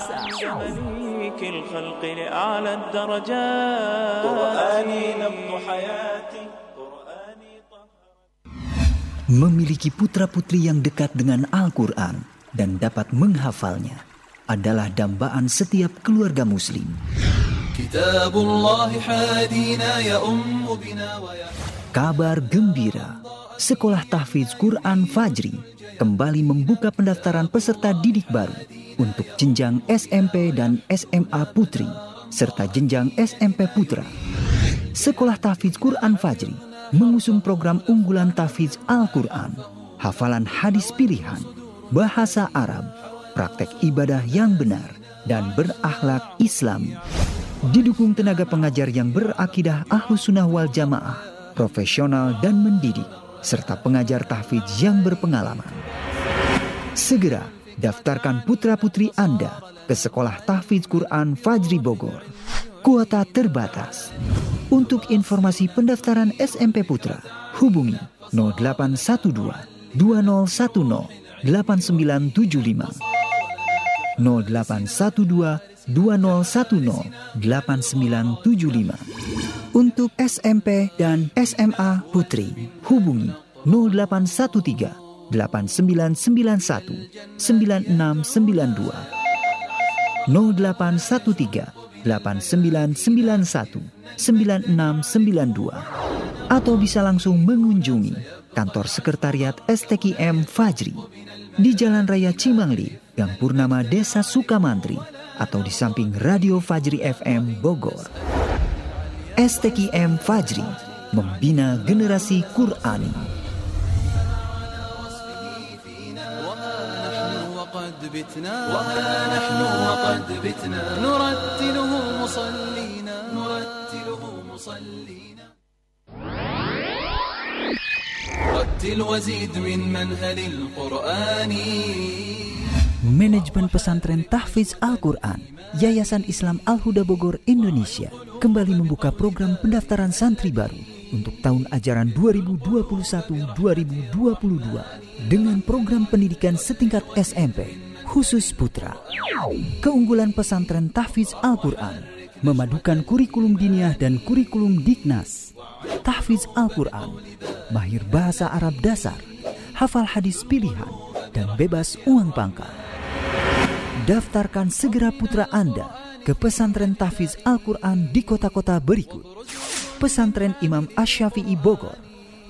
Memiliki putra-putri yang dekat dengan Al-Quran dan dapat menghafalnya adalah dambaan setiap keluarga muslim. Kabar gembira, Sekolah Tahfiz Quran Fajri kembali membuka pendaftaran peserta didik baru untuk jenjang SMP dan SMA Putri, serta jenjang SMP Putra. Sekolah Tahfiz Quran Fajri mengusung program unggulan Tahfiz Al-Quran, hafalan hadis pilihan, bahasa Arab, praktek ibadah yang benar, dan berakhlak Islam. Didukung tenaga pengajar yang berakidah ahlus sunnah wal jamaah, profesional dan mendidik, serta pengajar tahfidz yang berpengalaman. Segera daftarkan putra-putri Anda ke Sekolah Tahfidz Quran Fajri Bogor. Kuota terbatas. Untuk informasi pendaftaran SMP Putra, hubungi 0812 2010 8975 0812 2010 8975. Untuk SMP dan SMA Putri, hubungi 0813 8991 9692 0813 8991 9692 atau bisa langsung mengunjungi kantor sekretariat STKM Fajri di Jalan Raya Cimangli, Gang Purnama Desa Sukamantri atau di samping Radio Fajri FM Bogor. STKM Fajri membina generasi Qurani. بتنا وها نحن وقد بتنا نرتله مصلين نرتله مصلين رتل وزيد من منهل القرآن Manajemen Pesantren Tahfiz Al-Quran Yayasan Islam Al-Huda Bogor Indonesia kembali membuka program pendaftaran santri baru untuk tahun ajaran 2021-2022 dengan program pendidikan setingkat SMP khusus putra. Keunggulan pesantren Tahfiz Al-Quran memadukan kurikulum diniah dan kurikulum diknas. Tahfiz Al-Quran, mahir bahasa Arab dasar, hafal hadis pilihan, dan bebas uang pangkal. Daftarkan segera putra Anda ke pesantren Tahfiz Al-Quran di kota-kota berikut. Pesantren Imam Asyafi'i Bogor,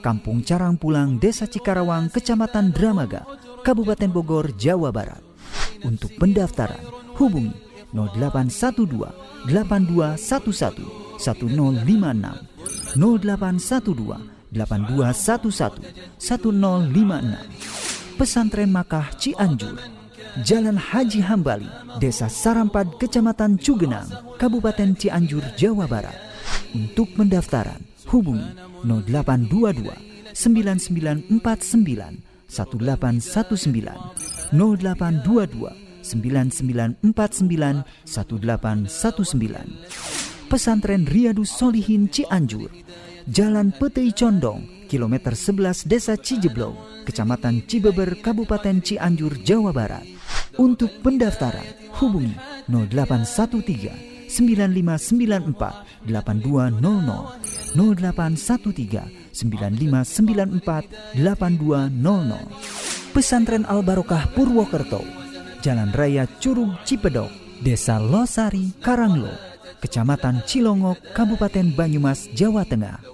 Kampung Carangpulang, Desa Cikarawang, Kecamatan Dramaga, Kabupaten Bogor, Jawa Barat. Untuk pendaftaran, hubungi 0812 8211 1056 0812 8211 1056 Pesantren Makkah Cianjur Jalan Haji Hambali, Desa Sarampad, Kecamatan Cugenang, Kabupaten Cianjur, Jawa Barat. Untuk pendaftaran, hubungi 0822 9949 1819 0822 9949 1819 Pesantren Riyadus Solihin Cianjur. Jalan Petei Condong kilometer 11 Desa Cijeblong Kecamatan Cibeber Kabupaten Cianjur Jawa Barat untuk pendaftaran hubungi 0813 9594 8200 0813 9594 8200 Pesantren Al Barokah Purwokerto Jalan Raya Curug Cipedok Desa Losari Karanglo Kecamatan Cilongok Kabupaten Banyumas Jawa Tengah.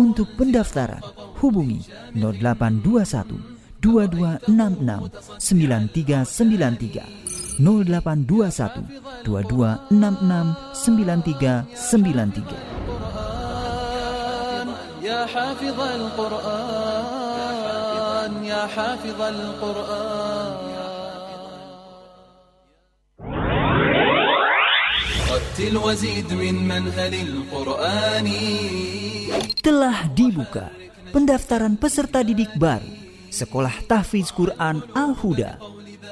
Untuk pendaftaran hubungi 0821 2266 9393 0821 2266 9393 يا حافظ القرآن يا حافظ القرآن رتل وزيد من منهل القرآن Telah dibuka pendaftaran peserta didik baru Sekolah Tahfiz Quran Al-Huda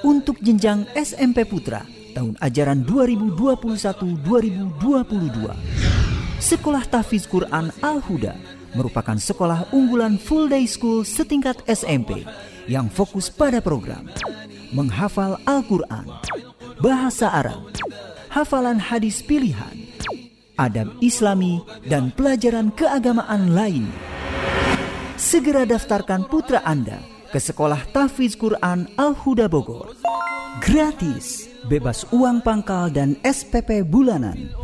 untuk jenjang SMP Putra tahun ajaran 2021-2022. Sekolah Tahfiz Quran Al-Huda merupakan sekolah unggulan full day school setingkat SMP yang fokus pada program menghafal Al-Quran, bahasa Arab, hafalan hadis pilihan, adab islami, dan pelajaran keagamaan lainnya. Segera daftarkan putra Anda ke Sekolah Tahfiz Quran Al-Huda Bogor. Gratis, bebas uang pangkal dan SPP bulanan.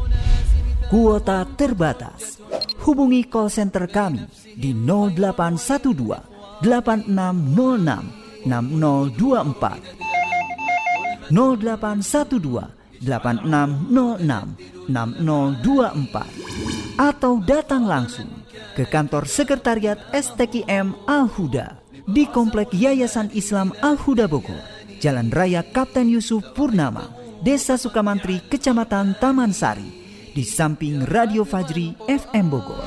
Kuota terbatas. Hubungi call center kami di 0812 8606 6024 0812 8606 6024 atau datang langsung ke kantor sekretariat STKM Al-Huda di Komplek Yayasan Islam Al-Huda Bogor, Jalan Raya Kapten Yusuf Purnama, Desa Sukamantri, Kecamatan Taman Sari, di samping Radio Fajri FM Bogor.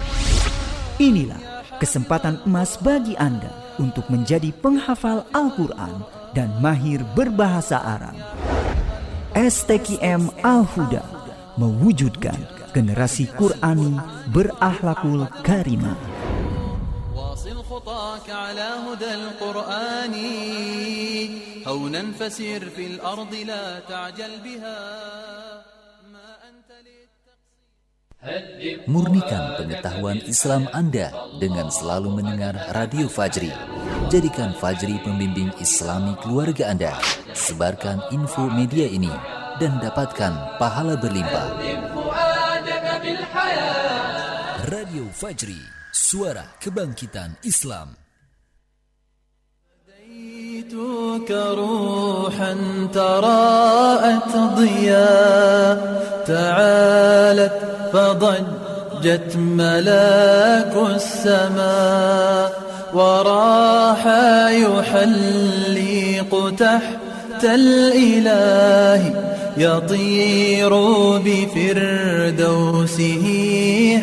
Inilah kesempatan emas bagi Anda untuk menjadi penghafal Al-Quran dan mahir berbahasa Arab. STKM Al-Huda mewujudkan generasi Qurani berakhlakul karimah. واصل خطاك على هدى القرآن هونا فسير في الأرض لا تعجل بها Murnikan pengetahuan Islam Anda dengan selalu mendengar Radio Fajri. Jadikan Fajri pembimbing Islami keluarga Anda. Sebarkan info media ini dan dapatkan pahala berlimpah. Radio Fajri, suara kebangkitan Islam. جئتك روحا تراءت ضياء تعالت فضجت ملاك السماء وراح يحلق تحت الإله يطير بفردوسه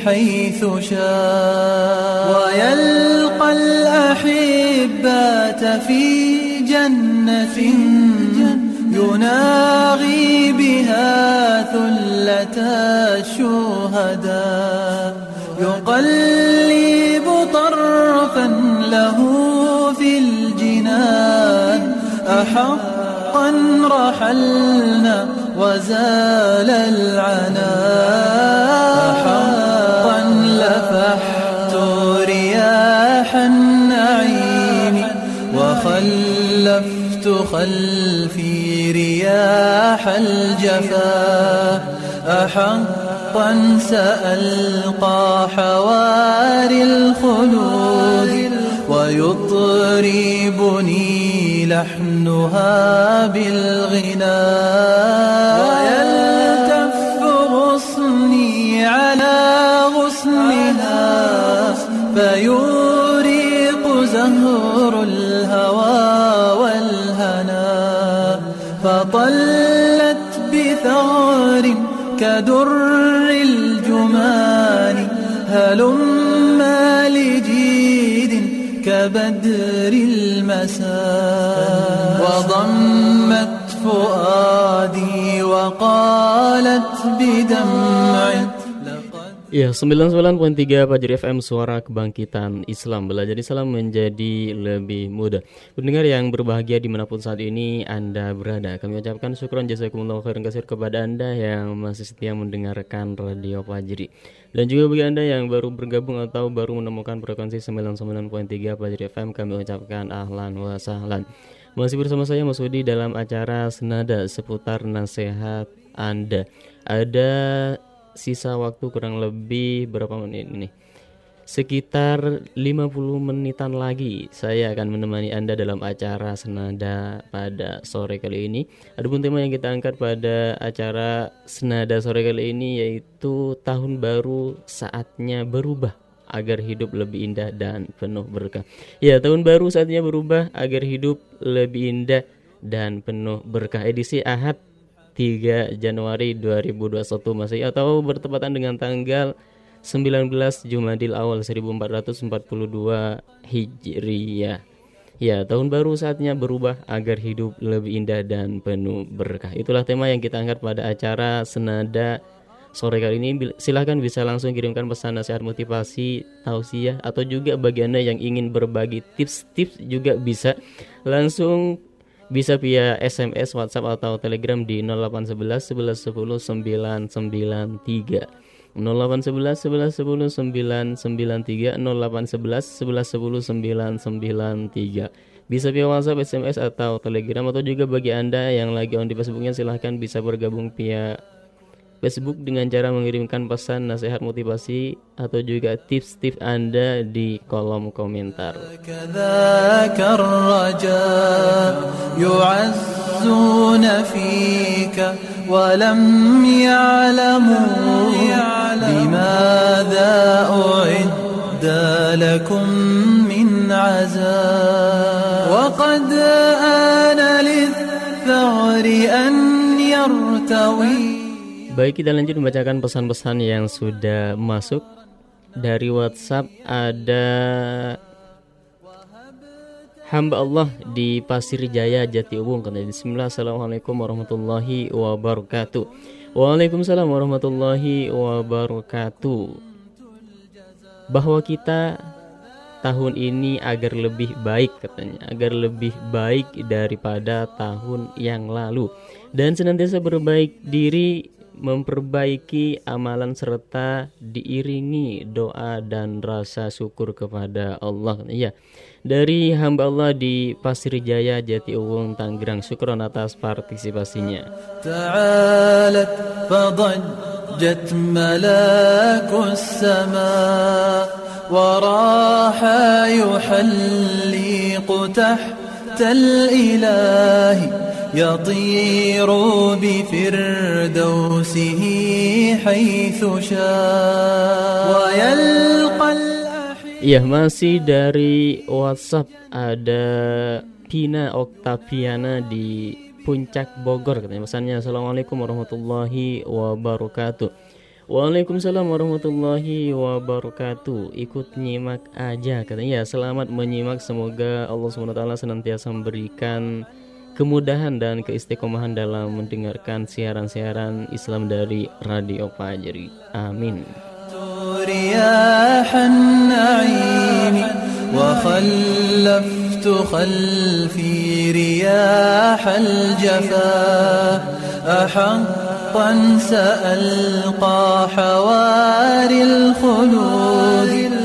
حيث شاء. ويلقى الأحبات في جنة يناغي بها ثلة الشهداء. يقلب طرفا له في الجنان. أحقا رحلنا وزال العنا أحقا لفحت رياح النعيم وخلفت خلفي رياح الجفا أحقا سألقى حواري الخلود ويطربني لحنها بالغناء ويلتف غصني على غصنها فيوريق زهر الهوى والهنا. فطلت بثغر كدر الجمان هلما لجيد كبدر المساء وضمت فؤادي وقالت بدمع Ya, 99.3 Fajri FM Suara Kebangkitan Islam Belajar Islam menjadi lebih mudah Pendengar yang berbahagia dimanapun saat ini Anda berada Kami ucapkan syukuran jazakumullah khairan kasir kepada Anda Yang masih setia mendengarkan Radio Fajri dan juga bagi Anda yang baru bergabung atau baru menemukan frekuensi 99.3 Fajri FM Kami ucapkan ahlan wa sahlan Masih bersama saya Mas Wudi dalam acara Senada seputar nasihat Anda Ada sisa waktu kurang lebih berapa menit ini? Sekitar 50 menitan lagi saya akan menemani Anda dalam acara Senada pada sore kali ini. Adapun tema yang kita angkat pada acara Senada sore kali ini yaitu tahun baru saatnya berubah agar hidup lebih indah dan penuh berkah. Ya, tahun baru saatnya berubah agar hidup lebih indah dan penuh berkah. Edisi Ahad 3 Januari 2021 masih atau bertepatan dengan tanggal 19 Jumadil awal 1442 Hijriyah. Ya, tahun baru saatnya berubah agar hidup lebih indah dan penuh berkah. Itulah tema yang kita angkat pada acara Senada sore kali ini. Silahkan bisa langsung kirimkan pesan nasihat motivasi, tausiah atau juga bagi Anda yang ingin berbagi tips-tips juga bisa langsung bisa via SMS, WhatsApp atau Telegram di 0811 11 10 993. 0811 11 10 993 0811 11 10 993 bisa via WhatsApp, SMS atau Telegram atau juga bagi Anda yang lagi on di Facebooknya silahkan bisa bergabung via Facebook dengan cara mengirimkan pesan nasihat motivasi atau juga tips-tips Anda di kolom komentar. كذاك الرجاء يعزون فيك ولم يعلموا لكم من عزاء وقد آن للثغر أن يرتوي Baik, kita lanjut membacakan pesan-pesan yang sudah masuk dari WhatsApp ada hamba Allah di Pasir Jaya Jati Ubung kata Bismillah Assalamualaikum warahmatullahi wabarakatuh Waalaikumsalam warahmatullahi wabarakatuh bahwa kita tahun ini agar lebih baik katanya. Agar lebih baik daripada tahun yang lalu. Dan senantiasa berbaik diri memperbaiki amalan serta diiringi doa dan rasa syukur kepada Allah. Iya. Dari hamba Allah di Pasir Jaya, Jati Uwung, Tanggerang. Syukron atas partisipasinya. تعالت فضجت ملاك السماء وراح يحلق تحت الإله يطير بفردوسه حيث شاء ويلقى Iya, masih dari WhatsApp ada Pina Oktaviana di Puncak Bogor katanya pesannya Assalamualaikum warahmatullahi wabarakatuh Waalaikumsalam warahmatullahi wabarakatuh Ikut nyimak aja katanya ya selamat menyimak semoga Allah SWT senantiasa memberikan kemudahan dan keistiqomahan dalam mendengarkan siaran-siaran Islam dari Radio Fajri Amin رياح النعيم وخلفت خلفي رياح الجفا أحقا سألقى حواري الخلود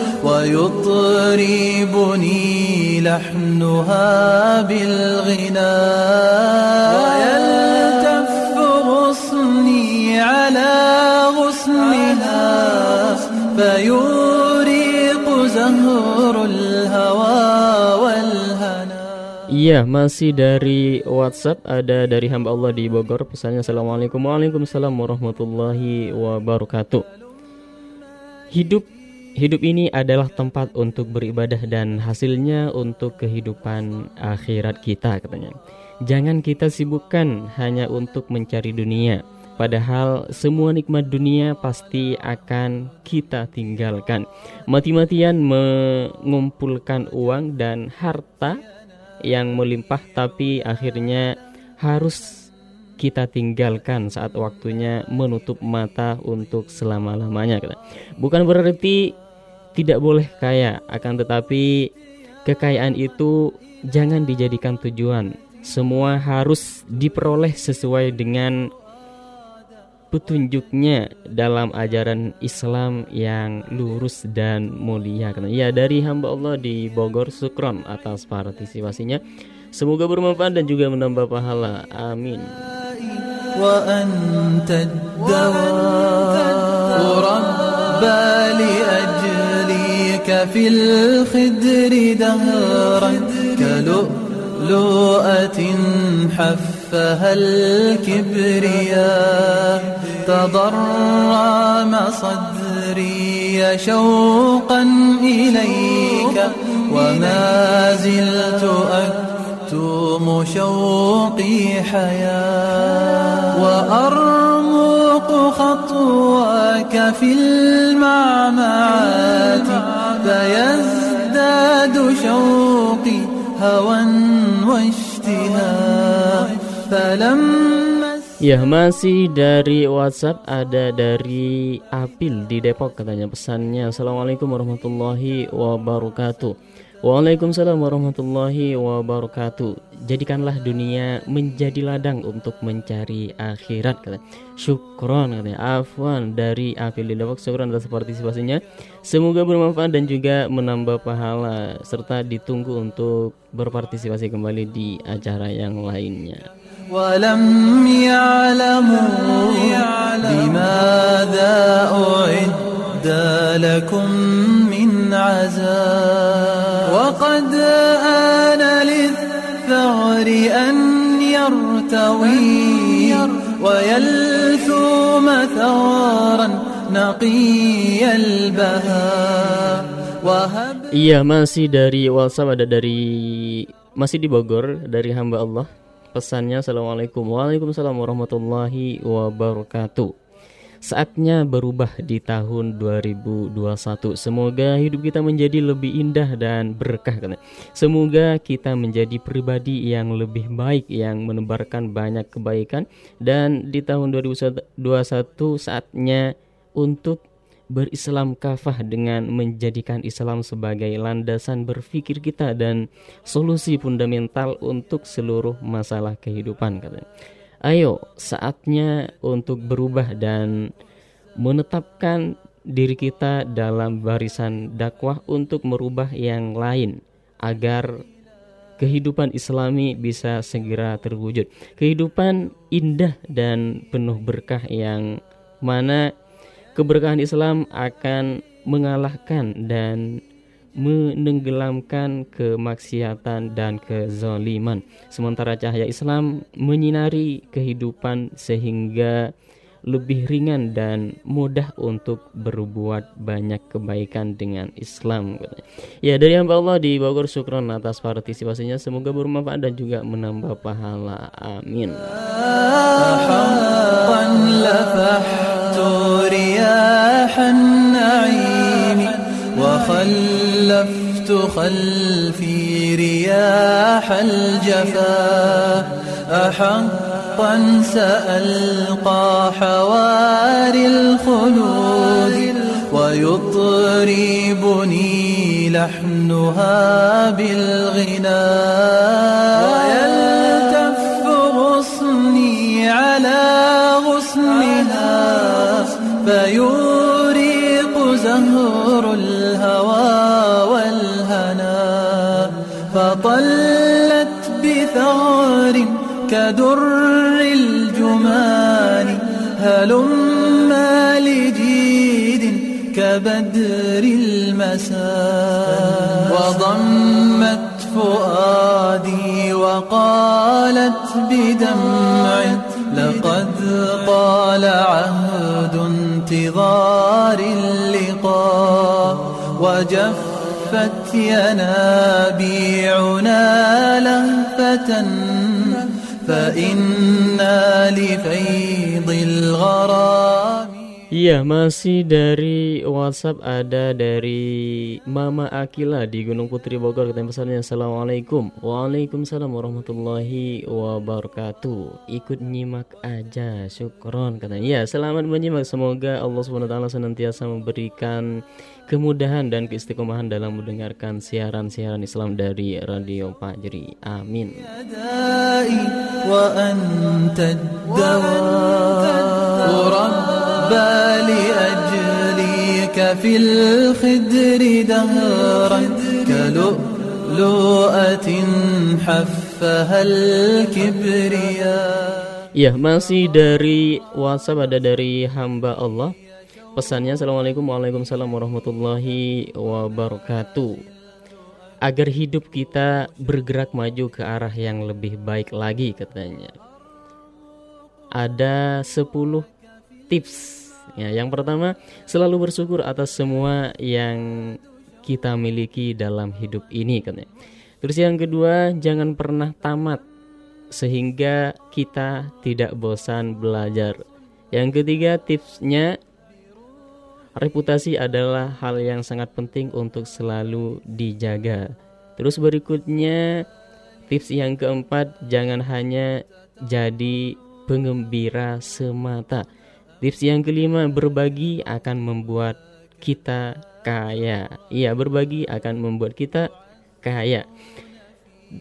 ويطربني لحنها بالغناء ويلتف غصني على غصنها فيوريق زهر الهوى والهنا Iya, masih dari WhatsApp ada dari hamba Allah di Bogor pesannya Assalamualaikum Waalaikumsalam warahmatullahi wabarakatuh. Hidup hidup ini adalah tempat untuk beribadah dan hasilnya untuk kehidupan akhirat kita katanya. Jangan kita sibukkan hanya untuk mencari dunia. Padahal semua nikmat dunia pasti akan kita tinggalkan. Mati-matian mengumpulkan uang dan harta yang melimpah tapi akhirnya harus kita tinggalkan saat waktunya menutup mata untuk selama-lamanya. Bukan berarti tidak boleh kaya, akan tetapi kekayaan itu jangan dijadikan tujuan. Semua harus diperoleh sesuai dengan petunjuknya dalam ajaran Islam yang lurus dan mulia. Ya dari hamba Allah di Bogor Sukron atas partisipasinya. Semoga bermanfaat dan juga menambah pahala. Amin. وأنت الدواء ربى لأجلك في الخدر دهرا كلؤلؤة حفها الكبرياء تضرم صدري شوقا إليك وما زلت أكتم شوقي حياة وأرمق خطواك في المعمعات فيزداد شوقي هوى واشتهاء فلما Ya masih dari WhatsApp ada dari Apil di Depok katanya pesannya Assalamualaikum warahmatullahi wabarakatuh Waalaikumsalam warahmatullahi wabarakatuh Jadikanlah dunia menjadi ladang untuk mencari akhirat katanya Syukron katanya Afwan dari Apil di Depok Syukron atas partisipasinya Semoga bermanfaat dan juga menambah pahala Serta ditunggu untuk berpartisipasi kembali di acara yang lainnya ولم يعلموا لماذا أعد لكم من عذاب وقد آن للثغر أن يرتوي ويلثوم ثغرا نقي البهاء وهب Iya masih dari WhatsApp ada dari masih di Bogor dari hamba Allah pesannya Assalamualaikum Waalaikumsalam warahmatullahi wabarakatuh Saatnya berubah di tahun 2021 Semoga hidup kita menjadi lebih indah dan berkah. Semoga kita menjadi pribadi yang lebih baik Yang menebarkan banyak kebaikan. Dan di tahun 2021 saatnya untuk berislam kafah dengan menjadikan Islam sebagai landasan berpikir kita dan solusi fundamental untuk seluruh masalah kehidupan. Ayo, saatnya untuk berubah dan menetapkan diri kita dalam barisan dakwah untuk merubah yang lain agar kehidupan Islami bisa segera terwujud. Kehidupan indah dan penuh berkah yang mana keberkahan Islam akan mengalahkan dan menenggelamkan kemaksiatan dan kezaliman. Sementara cahaya Islam menyinari kehidupan sehingga lebih ringan dan mudah untuk berbuat banyak kebaikan dengan Islam. Ya dari hamba Allah di Bogor syukron atas partisipasinya semoga bermanfaat dan juga menambah pahala. Amin. وخلفت خلفي رياح الجفا. أحقا سألقى حواري الخلود ويطربني لحنها بالغنى. ويلتف غصني على غصنها فيوريق زهر كدر الجمان هلما لجيد كبدر المساء. وضمت فؤادي وقالت بدمع لقد طال عهد انتظار اللقاء. وجفت ينابيعنا لهفة Iya, masih dari WhatsApp ada dari Mama Akila di Gunung Putri Bogor katanya pesannya. Assalamualaikum. Waalaikumsalam warahmatullahi wabarakatuh. Ikut nyimak aja, syukron katanya. Iya, selamat menyimak. Semoga Allah SWT senantiasa memberikan kemudahan dan keistiqomahan dalam mendengarkan siaran-siaran Islam dari Radio Fajri Amin وأنت الدواء ربى لأجليك في الخدر دهرا كلؤلؤة حفها الكبرياء Ya, masih dari WhatsApp ada dari hamba Allah. Pesannya Assalamualaikum Waalaikumsalam warahmatullahi wabarakatuh. Agar hidup kita bergerak maju ke arah yang lebih baik lagi katanya. Ada 10 tips. Ya, yang pertama, selalu bersyukur atas semua yang kita miliki dalam hidup ini katanya. Terus yang kedua, jangan pernah tamat sehingga kita tidak bosan belajar. Yang ketiga, tipsnya reputasi adalah hal yang sangat penting untuk selalu dijaga. Terus berikutnya, tips yang keempat, jangan hanya jadi pengembira semata. Tips yang kelima, berbagi akan membuat kita kaya. Iya, berbagi akan membuat kita kaya.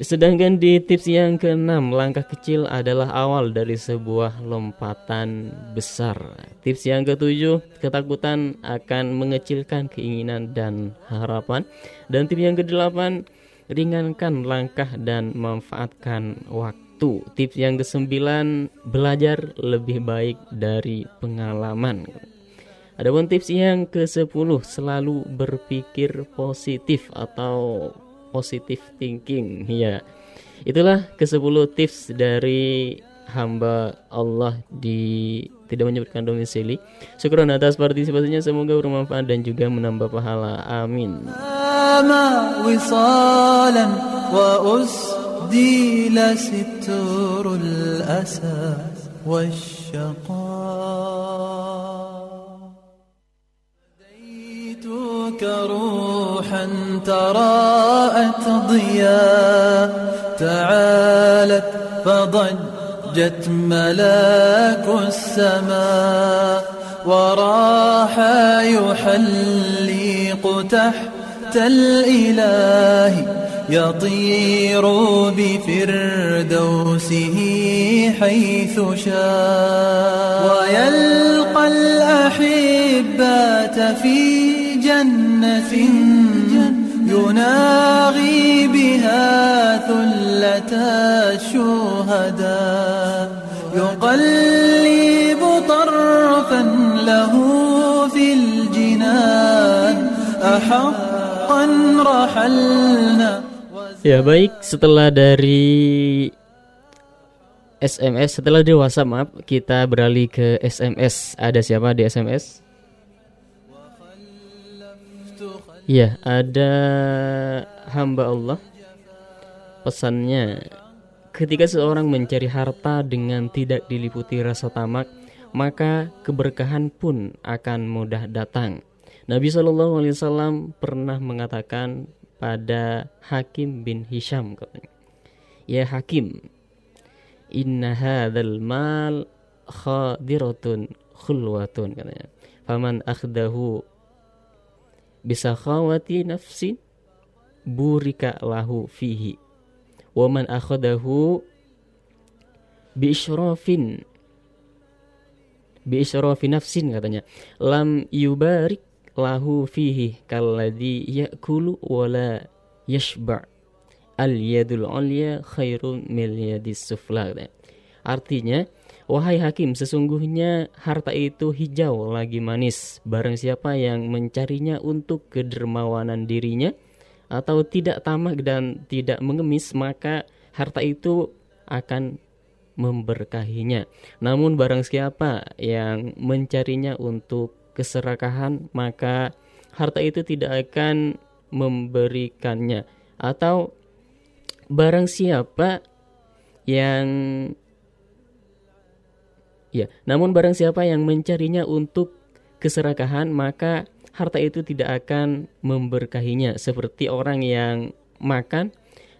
Sedangkan di tips yang keenam, langkah kecil adalah awal dari sebuah lompatan besar. Tips yang ketujuh, ketakutan akan mengecilkan keinginan dan harapan. Dan tips yang kedelapan, ringankan langkah dan manfaatkan waktu. Tips yang kesembilan, belajar lebih baik dari pengalaman. Adapun tips yang ke-10 selalu berpikir positif atau positive thinking. Ya itulah ke 10 tips dari hamba Allah di tidak menyebutkan domisili. Syukur atas partisipasinya semoga bermanfaat dan juga menambah pahala. Amin كروحا تراءت ضياء. تعالت فضجت ملاك السماء. وراح يحلق تحت الإله. يطير بفردوسه حيث شاء. ويلقى الأحبات في جنة يناغي بها ثلة الشهداء يقلب طرفا له في الجنان أحقا رحلنا Ya baik, setelah dari SMS, setelah dari WhatsApp maaf, kita beralih ke SMS. Ada siapa di SMS? Iya, ada hamba Allah. Pesannya, ketika seorang mencari harta dengan tidak diliputi rasa tamak, maka keberkahan pun akan mudah datang. Nabi Shallallahu Alaihi Wasallam pernah mengatakan pada Hakim bin Hisham katanya. Ya Hakim, inna hadzal mal khadiratun khulwatun katanya. Faman akhdahu bisa khawati nafsin burika lahu fihi. Waman akhdahu bi isyrafin bi israfi nafsin katanya. Lam yubarik lahu fihi kalladhi ya'kulu wala yashba' al yadul ulya khairun mil yadis sufla artinya wahai hakim sesungguhnya harta itu hijau lagi manis. Barang siapa yang mencarinya untuk kedermawanan dirinya atau tidak tamak dan tidak mengemis maka harta itu akan memberkahinya. Namun barang siapa yang mencarinya untuk keserakahan maka harta itu tidak akan memberikannya. Atau barang siapa yang ya namun barang siapa yang mencarinya untuk keserakahan maka harta itu tidak akan memberkahinya. Seperti orang yang makan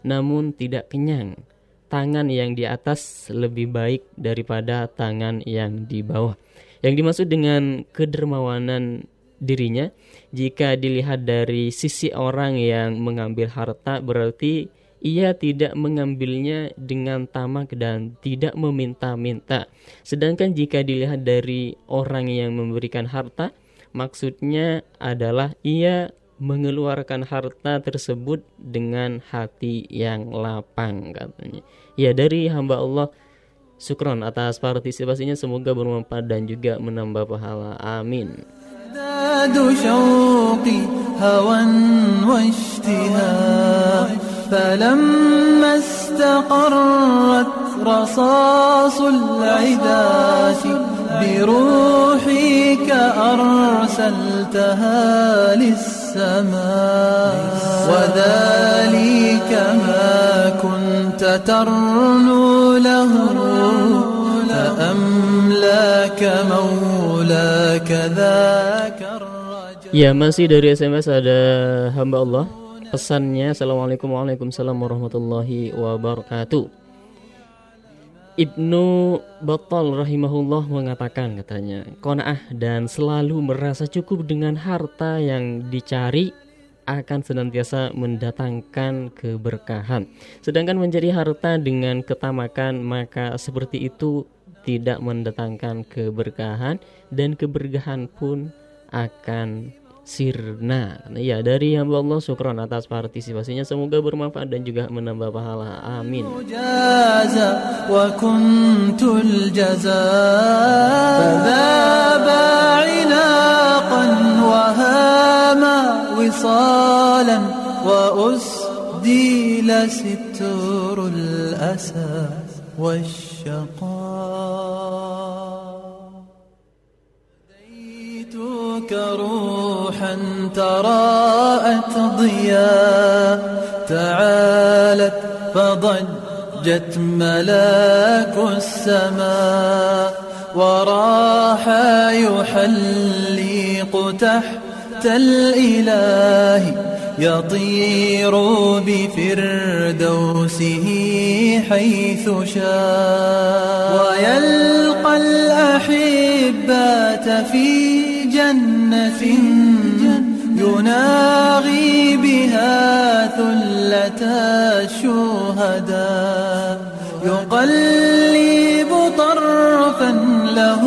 namun tidak kenyang. Tangan yang di atas lebih baik daripada tangan yang di bawah. Yang dimaksud dengan kedermawanan dirinya jika dilihat dari sisi orang yang mengambil harta berarti ia tidak mengambilnya dengan tamak dan tidak meminta-minta. Sedangkan jika dilihat dari orang yang memberikan harta, maksudnya adalah ia mengeluarkan harta tersebut dengan hati yang lapang katanya. Ya dari hamba Allah Syukron atas partisipasinya semoga bermanfaat dan juga menambah pahala. Amin. فلما استقرت رصاص العداة بروحك أرسلتها للسماء وذلك ما كنت ترنو له فأملاك مولاك ذاك Ya masih dari SMS ada hamba Allah? Pesannya. Assalamualaikum Waalaikumsalam warahmatullahi wabarakatuh. Ibnu Battal rahimahullah mengatakan katanya Kona'ah dan selalu merasa cukup dengan harta yang dicari akan senantiasa mendatangkan keberkahan. Sedangkan mencari harta dengan ketamakan maka seperti itu tidak mendatangkan keberkahan Dan keberkahan pun akan sirna. Ya dari hamba Allah syukron atas partisipasinya semoga bermanfaat dan juga menambah pahala. Amin. روحا ضياء تعالت فضجت ملاك السماء وراح يحلق تحت الإله يطير بفردوسه حيث شاء. ويلقى الأحبات في جنة يناغي بها ثلة الشهداء. يقلب طرفا له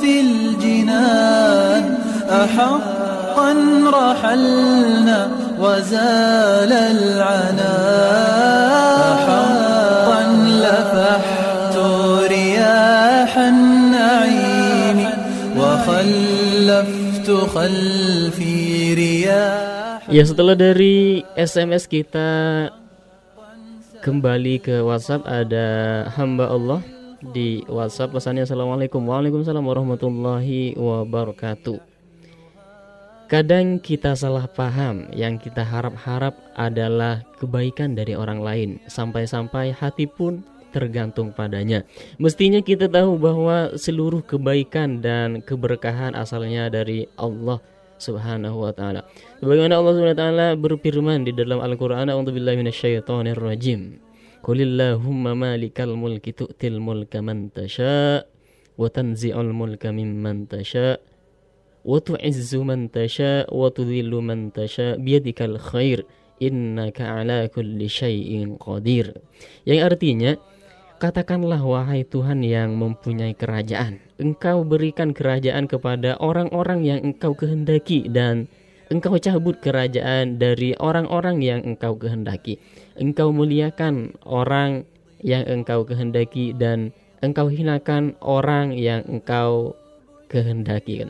في الجنان. أحقا رحلنا وزال العنان. Ya setelah dari SMS kita kembali ke WhatsApp ada hamba Allah di WhatsApp. Pesannya Assalamualaikum. Waalaikumsalam warahmatullahi wabarakatuh. Kadang kita salah paham Yang kita harap-harap adalah kebaikan dari orang lain. Sampai-sampai hati pun tergantung padanya Mestinya kita tahu bahwa seluruh kebaikan dan keberkahan asalnya dari Allah Subhanahu wa taala. Sebagaimana Allah Subhanahu wa taala berfirman di dalam Al-Qur'an, "A'udzubillahi minasyaitonir rajim." Qulillahumma malikal mulki tu'til mulka man tasha wa tanzi'ul mulka mimman tasha wa tu'izzu man tasha wa tudhillu man tasha biyadikal khair innaka ala kulli syai'in qadir. Yang artinya Katakanlah wahai Tuhan yang mempunyai kerajaan Engkau berikan kerajaan kepada orang-orang yang engkau kehendaki Dan engkau cabut kerajaan dari orang-orang yang engkau kehendaki. Engkau muliakan orang yang engkau kehendaki Dan engkau hinakan orang yang engkau kehendaki.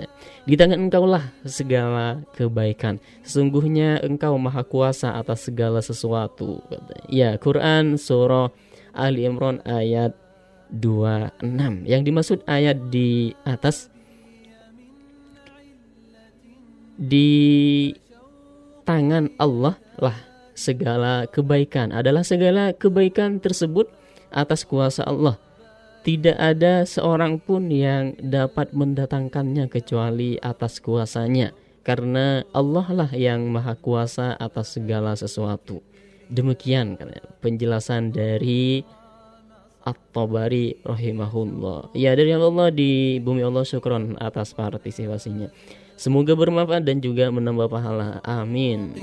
Di tangan engkaulah segala kebaikan. Sesungguhnya engkau maha kuasa atas segala sesuatu. Ya Quran surah Ali Imran ayat 26. Yang dimaksud ayat di atas di tangan Allah lah segala kebaikan adalah segala kebaikan tersebut atas kuasa Allah. Tidak ada seorang pun yang dapat mendatangkannya kecuali atas kuasanya karena Allah lah yang maha kuasa atas segala sesuatu. Demikian penjelasan dari At-Tabari rahimahullah. Ya dari Allah di bumi Allah syukron atas partisipasinya. Semoga bermanfaat dan juga menambah pahala. Amin.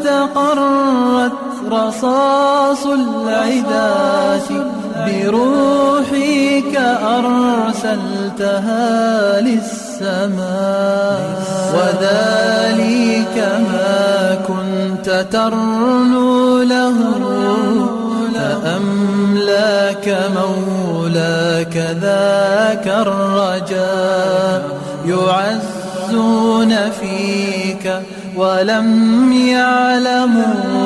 استقرت رصاص العداة بروحك أرسلتها للسماء. وذلك ما كنت ترنو له فأملاك مولاك ذاك الرجاء يعزون فيك ولم يعلموا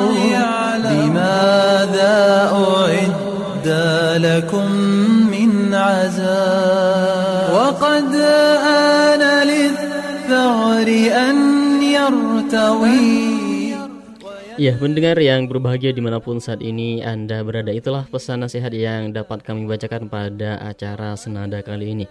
لماذا أعد لكم من عذاب وقد آن للثغر أن يرتوي Ya, pendengar yang berbahagia dimanapun saat ini Anda berada Itulah pesan nasihat yang dapat kami bacakan pada acara Senada kali ini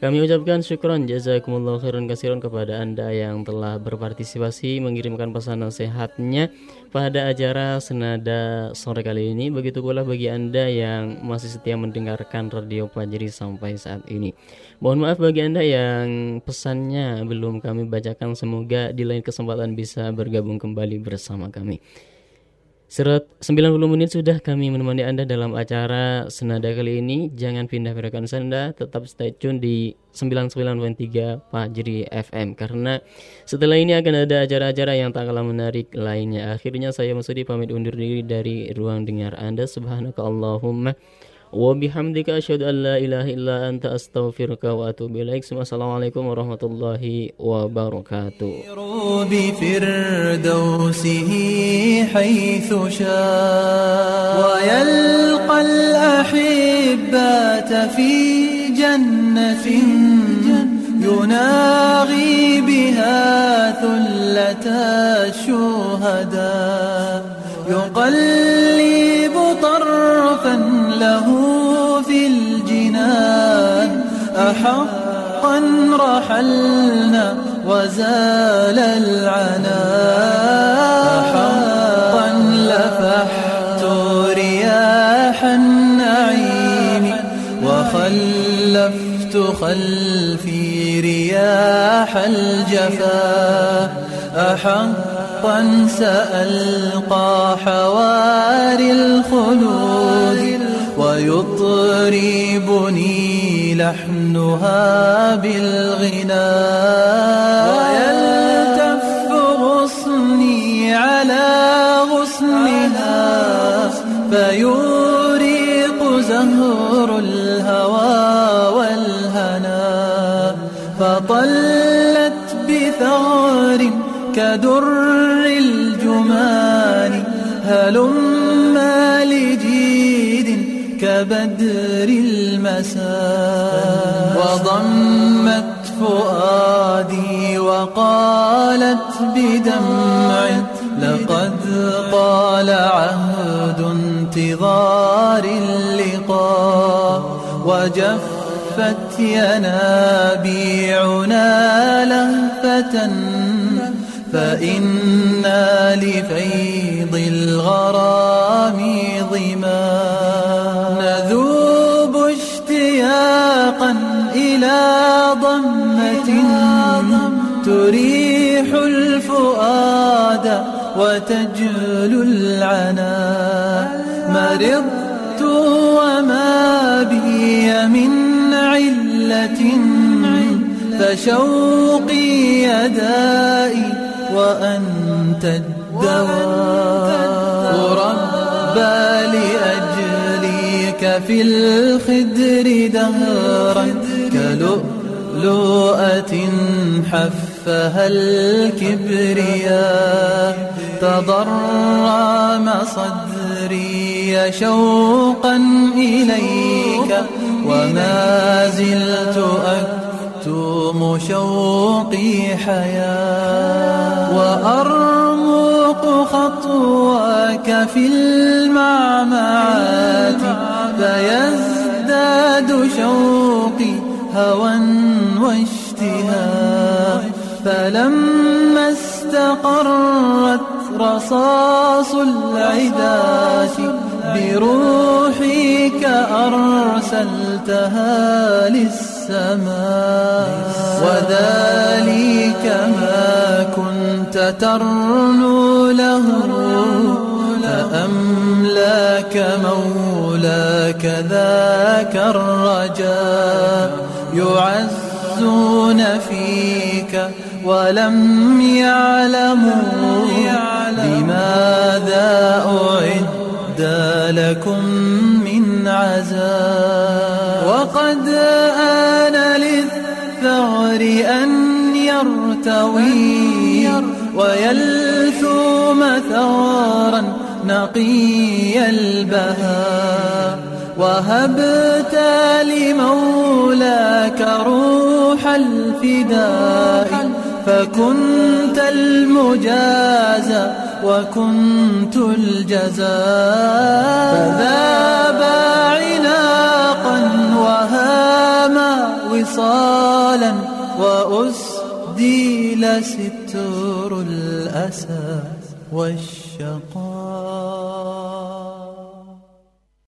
kami ucapkan syukron jazakumullah khairan kasiron kepada Anda yang telah berpartisipasi mengirimkan pesan nasihatnya pada acara Senada sore kali ini. Begitu pula bagi Anda yang masih setia mendengarkan Radio Fajri sampai saat ini. Mohon maaf bagi Anda yang pesannya belum kami bacakan. Semoga di lain kesempatan bisa bergabung kembali bersama kami. Serat 90 menit sudah kami menemani Anda dalam acara Senada kali ini. Jangan pindah frekuensi Anda, tetap stay tune di 99.3 Fajri FM karena setelah ini akan ada acara-acara yang tak kalah menarik lainnya. Akhirnya saya Masudi pamit undur diri dari ruang dengar Anda. Subhanakallahumma وبحمدك أشهد أن لا إله إلا أنت أستغفرك وأتوب إليك. السلام عليكم ورحمة الله وبركاته. بفردوسه حيث شاء. ويلقى الأحبات في جنة يناغي بها ثلة الشهداء. طرفا له في الجنان. أحقا رحلنا وزال العناء أحقا لفحت رياح النعيم وخلفت خلفي رياح الجفا. أحقا سألقى حواري الخلود. ويطربني لحنها بالغناء ويلتف غصني على غصنها فيوريق زهر الهوى والهنا. فطلت بثغر كدر الجمان. هلم كبدر المساء وضمت فؤادي وقالت بدمع لقد طال عهد انتظار اللقاء وجفت ينابيعنا لهفة فإنا لفيض الغرام ظما إلى ضمة تريح الفؤاد وتجلو العنا. مرضت وما بي من علة فشوقي يدائي وأنت الدواء. ربى لأجليك في الخدر دهرا كلؤلؤة حفها الكبرياء تضرم صدري شوقا إليك وما زلت أكتم شوقي حياة وأرمق خطواك في المعمعات فيزداد شوقي هوى واشتهاء. فلما استقرت رصاص العداة بروحك أرسلتها للسماء. وذلك ما كنت ترنو له. فأملاك مولاك ذاك الرجاء يعزون فيك ولم يعلموا. لماذا أعد لكم من عزاء وقد يرتوي ويلثوم ثغرا نقي البهاء وهبت لمولاك روح الفداء فكنت المجازى وكنت الجزاء فذاب عناقا وهاما وصالا ردي ستر الأسى والشقاء